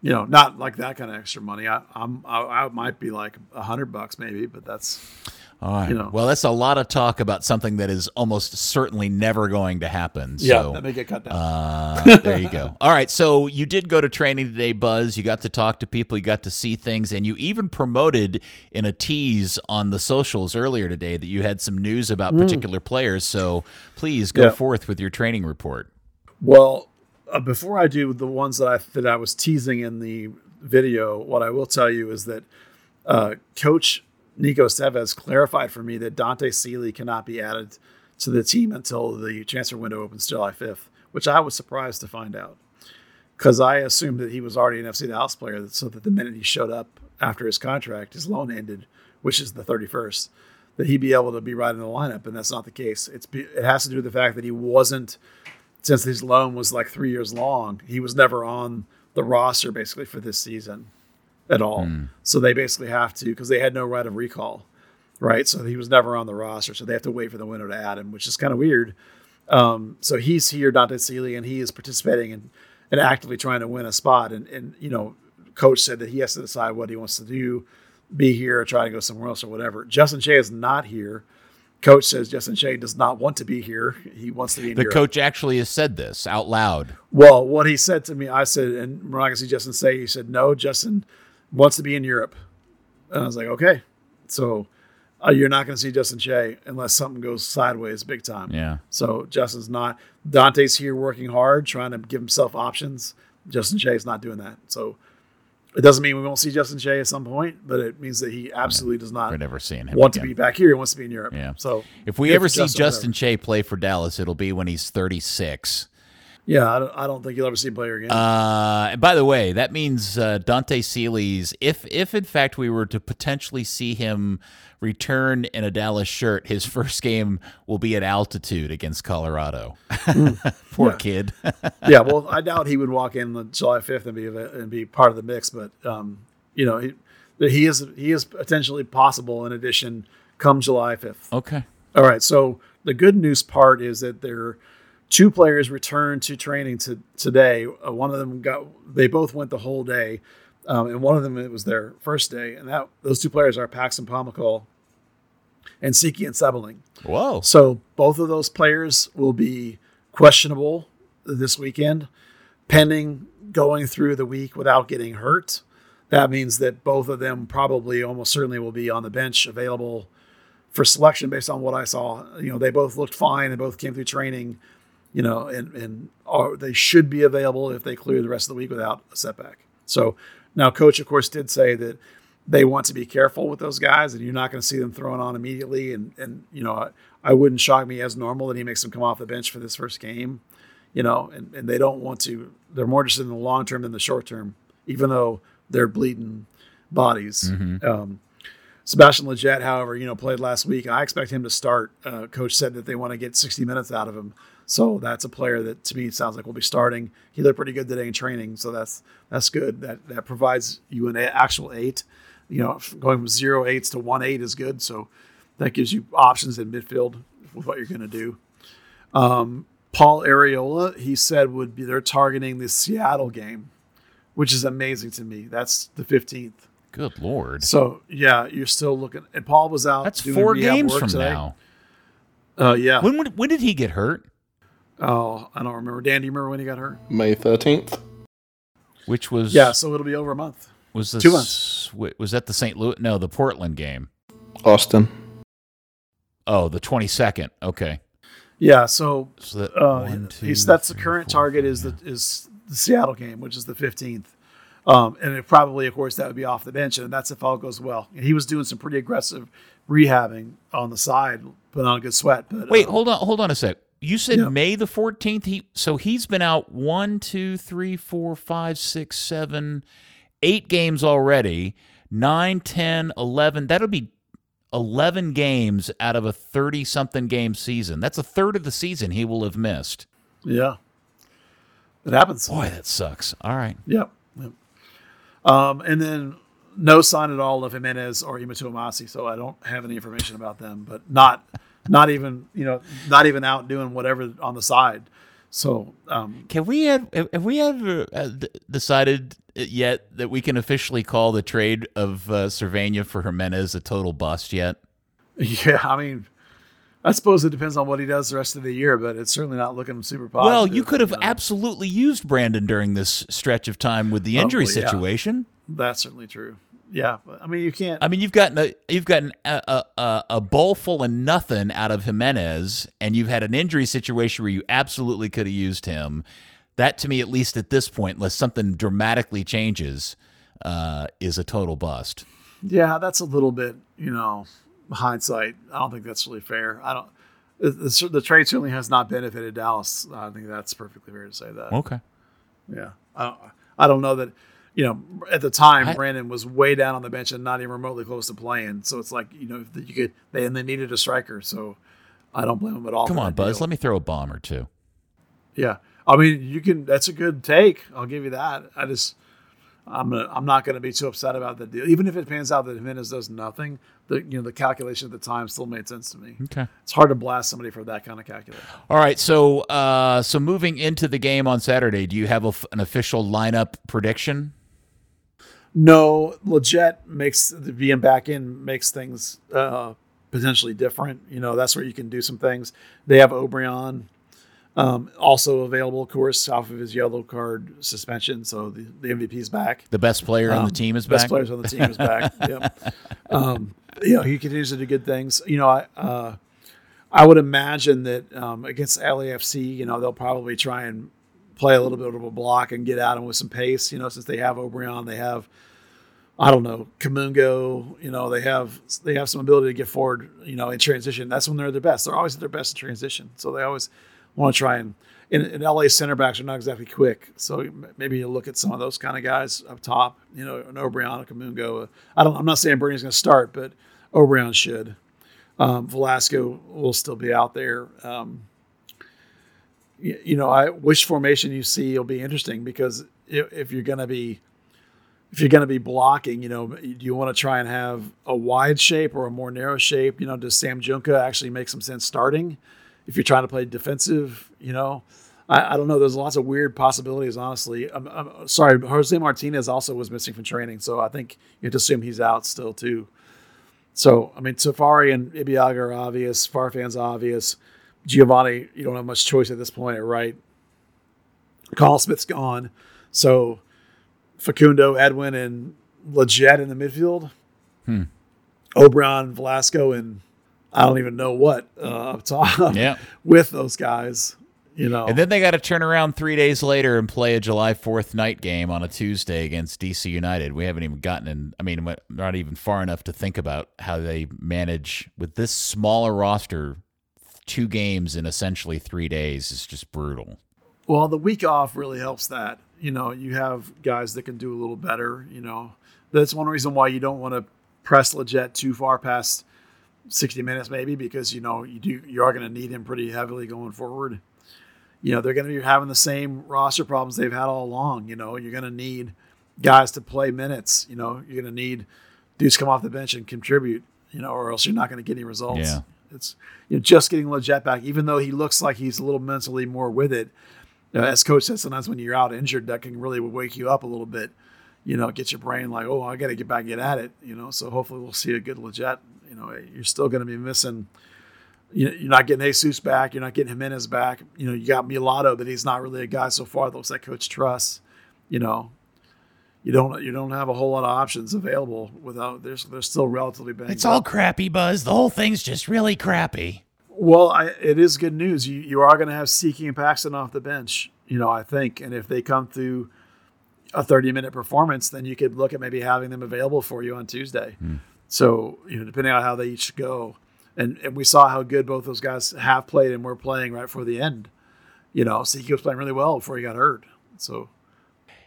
You know, not like that kind of extra money. I, I'm I, I might be like a hundred bucks maybe, but that's All right. You know. Well, that's a lot of talk about something that is almost certainly never going to happen. yeah. So, Let me get cut down. Uh, there you go. All right. So you did go to training today, Buzz. You got to talk to people. You got to see things, and you even promoted in a tease on the socials earlier today that you had some news about particular players. So please go Mm. Yeah. forth with your training report. Well, uh, before I do the ones that I that I was teasing in the video, what I will tell you is that uh, Coach Nico Estevez clarified for me that Dante Sealy cannot be added to the team until the transfer window opens July 5th, which I was surprised to find out because I assumed that he was already an FC Dallas player, so that the minute he showed up after his contract, his loan ended, which is the 31st, that he'd be able to be right in the lineup, and that's not the case. It's it has to do with the fact that he wasn't since his loan was like three years long, he was never on the roster basically for this season at all. So they basically have to because they had no right of recall, right? So he was never on the roster. So they have to wait for the window to add him, which is kind of weird. Um, so he's here, Dante Sealy, and he is participating and and actively trying to win a spot. And and you know, coach said that he has to decide what he wants to do, be here or try to go somewhere else or whatever. Justin Che is not here. Coach says Justin Che does not want to be here. He wants to be in Europe. The Europe. coach actually has said this out loud. Well, what he said to me, I said, and we're not going to see Justin Che, he said, no, Justin wants to be in Europe. And I was like, okay. So uh, you're not going to see Justin Che unless something goes sideways big time. Yeah. So Justin's not, Dante's here working hard, trying to give himself options. Justin Che's not doing that. So it doesn't mean we won't see Justin Che at some point, but it means that he absolutely does not We're never seeing him. want again. to be back here. He wants to be in Europe. Yeah. So If we ever see Justin, Justin. Che play for Dallas, it'll be when he's 36. Yeah, I don't, I don't think you'll ever see player again. Uh, and by the way, that means uh, Dante Sealy's. If if in fact we were to potentially see him return in a Dallas shirt, his first game will be at altitude against Colorado. Poor Yeah. kid. yeah, well, I doubt he would walk in on July fifth and be and be part of the mix, but um, you know, he he is he is potentially possible in addition come July fifth. okay. All right. So the good news part is that there are two players returned to training to, today. Uh, one of them got, they both went the whole day. Um, and one of them, it was their first day. And that those two players are Paxton Pomykal and Tsiki Ntsabeleng. Whoa. So both of those players will be questionable this weekend, pending going through the week without getting hurt. That means that both of them probably almost certainly will be on the bench available for selection based on what I saw. You know, they both looked fine. They both came through training, you know, and, and are, they should be available if they clear the rest of the week without a setback. So now, coach, of course, did say that they want to be careful with those guys, and you're not going to see them thrown on immediately. And and you know, I, I wouldn't shock me as normal that he makes them come off the bench for this first game. You know, and, and they don't want to. They're more interested in the long term than the short term, even though they're bleeding bodies. Mhm. Um, Sebastian Lletget, however, you know, played last week. I expect him to start. Uh, coach said that they want to get 60 minutes out of him, so that's a player that to me sounds like will be starting. He looked pretty good today in training, so that's that's good. That that provides you an actual eight. You know, going from zero eights to one eight is good. So that gives you options in midfield with what you're going to do. Um, Paul Arriola, he said would be they're targeting the Seattle game, which is amazing to me. That's the 15th. Good lord. So yeah, you're still looking. And Paul was out. That's four games from today. now. Uh, yeah. When, when when did he get hurt? Oh, I don't remember. Dan, do you remember when he got hurt? May 13th. Which was Yeah. So it'll be over a month. was the two s- wa- Was that the St. Louis? No, the Portland game. Austin. Oh, the twenty second. Okay. Yeah. So So that uh, one, two, he's that's the current four, target five, is yeah. the is the Seattle game, which is the 15th. Um, and it probably, of course, that would be off the bench, and that's if all goes well. And he was doing some pretty aggressive rehabbing on the side, putting on a good sweat. But Wait, uh, hold on, hold on a sec. You said Yeah. May the fourteenth. He so he's been out one, two, three, four, five, six, seven, eight games already. Nine, ten, eleven. That'll be eleven games out of a thirty-something game season. That's a third of the season he will have missed. yeah, it happens. Boy, that sucks. All right. Yep. yep. Um, and then no sign at all of Jimenez or Ema Twumasi, so I don't have any information about them. But not, not even you know, not even out doing whatever on the side. So um, Can we have have we ever uh, decided yet that we can officially call the trade of uh, Servania for Jimenez a total bust yet? yeah, I mean, I suppose it depends on what he does the rest of the year, but it's certainly not looking super positive. Well, you could have know. absolutely used Brandon during this stretch of time with the injury well, yeah. situation. That's certainly true. Yeah, I mean, you can't. I mean, you've gotten a you've gotten a, a, a, bowl full of nothing out of Jimenez, and you've had an injury situation where you absolutely could have used him. That, to me, at least at this point, unless something dramatically changes, uh, is a total bust. Yeah, that's a little bit, you know, hindsight. I don't think that's really fair. I don't. The, the, the trade certainly has not benefited Dallas. I think that's perfectly fair to say that. Okay. Yeah, I don't, I don't know that. You know, at the time, I- Brandon was way down on the bench and not even remotely close to playing. So it's like you know, you could they and they needed a striker. So I don't blame them at all. Come on, Buzz. deal. Let me throw a bomb or two. Yeah, I mean, you can. That's a good take. I'll give you that. I just, I'm, gonna, I'm not going to be too upset about the deal, even if it pans out that Jimenez does nothing. The you know the calculation at the time still made sense to me. Okay. It's hard to blast somebody for that kind of calculation. All right. So, uh, so moving into the game on Saturday, do you have a an official lineup prediction? No, Lletget makes the VM back in makes things uh, potentially different. You know, that's where you can do some things. They have Obrian um, also available, of course, off of his yellow card suspension. So the, the MVP is back. The best player on Um, the team is best back. players on the team is back. yep. Um, you know, he continues to do good things. You know, I uh, I would imagine that um, against LAFC, you know, they'll probably try and play a little bit of a block and get at them with some pace. You know, since they have Obrian, they have I don't know Kamungo. You know, they have they have some ability to get forward. You know, in transition. That's when they're their best. They're always at their best in transition. So they always want to try and. In, in LA, center backs are not exactly quick, so maybe you look at some of those kind of guys up top. You know, an Obrian, a Kamungo. I don't. I'm not saying Bernie's going to start, but Obrian should. Um, Velasco will still be out there. Um, you, know, I which formation you see will be interesting because if, you're going to be if you're going to be blocking, you know, do you want to try and have a wide shape or a more narrow shape? You know, does Sam Junqua actually make some sense starting if you're trying to play defensive? You know, I, I don't know. There's lots of weird possibilities, honestly. I'm, I'm, sorry, Jose Martinez also was missing from training, so I think you have to assume he's out still too. So, I mean, Tafari and Ibeagha are obvious. Farfan's obvious. Giovanni, you don't have much choice at this point, right? Carl Smith's gone. So Facundo, Edwin, and Lletget in the midfield. Hmm. Obrian, Velasco, and I don't even know what uh, up top. Yeah. with those guys, you know. And then they got to turn around three days later and play a July 4th night game on a Tuesday against DC United. We haven't even gotten in, I mean, not even far enough to think about how they manage with this smaller roster. Two games in essentially three days is just brutal. Well, the week off really helps that. You know, you have guys that can do a little better. You know, that's one reason why you don't want to press Lletget too far past 60 minutes, maybe because you know you do you are going to need him pretty heavily going forward. You know, they're going to be having the same roster problems they've had all along. You know, you're going to need guys to play minutes. You know, you're going to need dudes come off the bench and contribute. You know, or else you're not going to get any results. Yeah. It's you know, just getting Lletget back, even though he looks like he's a little mentally more with it. As coach says, sometimes when you're out injured, that can really wake you up a little bit. You know, get your brain like, oh, I got to get back, get at it. You know, so hopefully we'll see a good Lletget. You know, you're still going to be missing. You know, you're not getting Jesus back. You're not getting Jimenez back. You know, you got Mulatto, but he's not really a guy so far that looks like Coach trusts. You know, you don't you don't have a whole lot of options available without. There's they're still relatively bad. It's all crappy, Buzz. The whole thing's just really crappy. Well, I, it is good news. You you are going to have Tsiki and Paxton off the bench. You know, I think, and if they come through a 30 minute performance, then you could look at maybe having them available for you on Tuesday. Hmm. So you know, depending on how they each go, and and we saw how good both those guys have played and were playing right for the end. You know, Tsiki was playing really well before he got hurt. So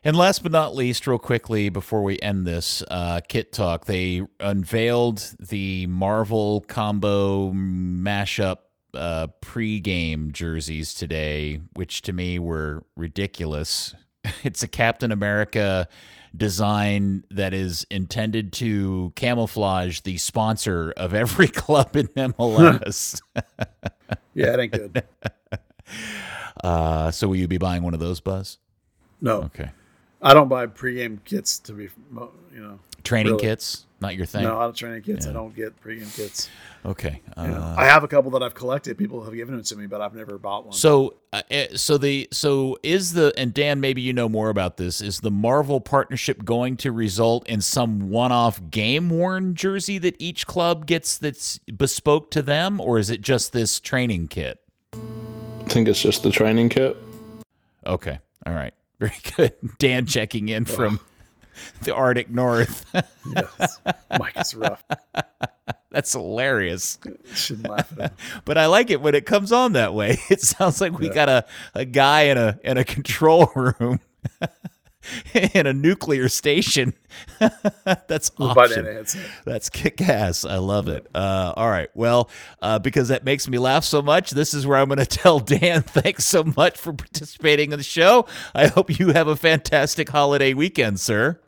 And last but not least, real quickly before we end this uh, kit talk, they unveiled the Marvel combo mashup uh, pre-game jerseys today, which to me were ridiculous. It's a Captain America design that is intended to camouflage the sponsor of every club in MLS. yeah, it ain't good. uh, so will you be buying one of those, Buzz? No, Okay. I don't buy pregame kits to be, you know. Training Really? kits, not your thing. No, I don't training kits. I don't get pregame kits. Okay. You know, Uh, I have a couple that I've collected. People have given them to me, but I've never bought one. So, uh, eh, so the so is the and Dan, maybe you know more about this. Is the Marvel partnership going to result in some one-off game worn jersey that each club gets that's bespoke to them, or is it just this training kit? I think it's just the training kit. Okay, all right, very good. Dan checking in from the Arctic North. yes. Mike is rough. that's hilarious. Shouldn't laugh. But I like it when it comes on that way. It sounds like we got a, a guy in a in a control room in a nuclear station. That's We'll that awesome. That's kick ass. I love it. Uh, all right. Well, uh, because that makes me laugh so much, this is where I'm going to tell Dan thanks so much for participating in the show. I hope you have a fantastic holiday weekend, sir.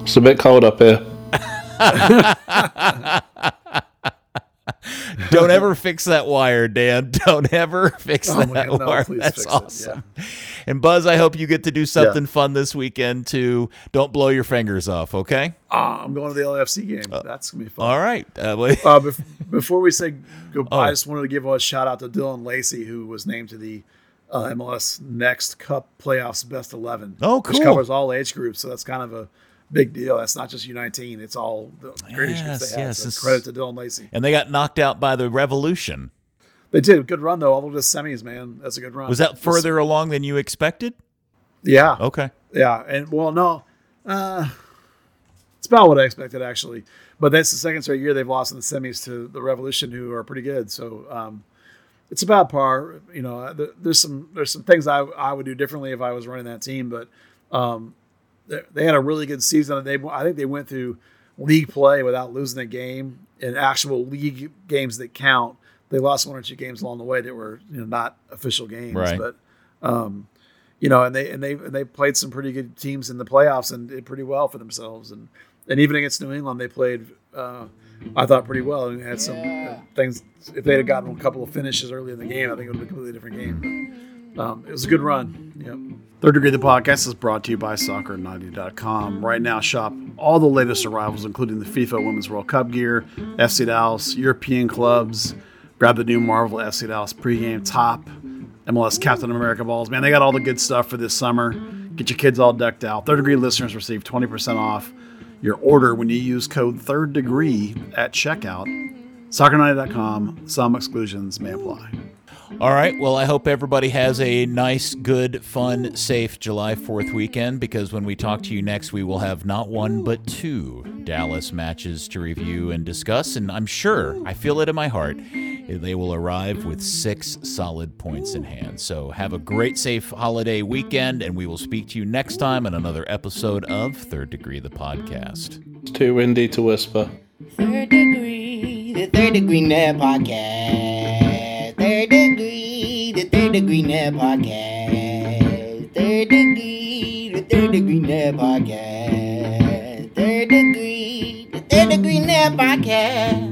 It's a bit cold up here. Don't ever fix that wire, Dan. Don't ever fix Oh that God, wire. please That's fix it, awesome. And Buzz, I hope you get to do something Yeah. fun this weekend too. Don't blow your fingers off, okay? Ah, I'm going to the LFC game. That's gonna be fun. All right. Uh, Uh, bef- before we say goodbye, Oh. I just wanted to give a shout out to Dylan Lacey, who was named to the uh, MLS Next Cup Playoffs Best 11. Oh, Which cool. covers all age groups, so that's kind of a big deal. That's not just U19; it's all the great age Yes, groups they had. yes, so credit to Dylan Lacey. and they got knocked out by the Revolution. They did a good run though, all the way to semis. Man, that's a good run. Was that further along than you expected? Yeah, Okay. Yeah, and well, no, uh, it's about what I expected actually. But that's the second straight year they've lost in the semis to the Revolution, who are pretty good. So um, it's about par. You know, there, there's some there's some things I I would do differently if I was running that team, but um, they, they had a really good season. They I think they went through league play without losing a game in actual league games that count. They lost one or two games along the way that were you know not official games, Right. but um, you know, and they and they and they played some pretty good teams in the playoffs and did pretty well for themselves. And and even against New England, they played. Uh, I thought pretty well and had some uh, things. If they'd have gotten a couple of finishes early in the game, I think it would have been a completely different game. But, um, it was a good run. Yep. Third Degree the podcast is brought to you by Soccer90.com. Right now, shop all the latest arrivals, including the FIFA Women's World Cup gear, FC Dallas, European clubs. Grab the new Marvel FC Dallas pregame top, MLS Captain America balls. Man, they got all the good stuff for this summer. Get your kids all decked out. Third Degree listeners receive 20% off your order when you use code Third Degree at checkout. Soccer90.com. Some exclusions may apply. All right. Well, I hope everybody has a nice, good, fun, safe July 4th weekend because when we talk to you next, we will have not one but two Dallas matches to review and discuss. And I'm sure, I feel it in my heart, they will arrive with six solid points in hand. So have a great, safe holiday weekend, and we will speak to you next time on another episode of Third Degree, the podcast. It's too windy to whisper. Third degree, the third degree net podcast. Third degree, the third degree net podcast. Third degree, the third degree net podcast. Third degree, the third degree net podcast.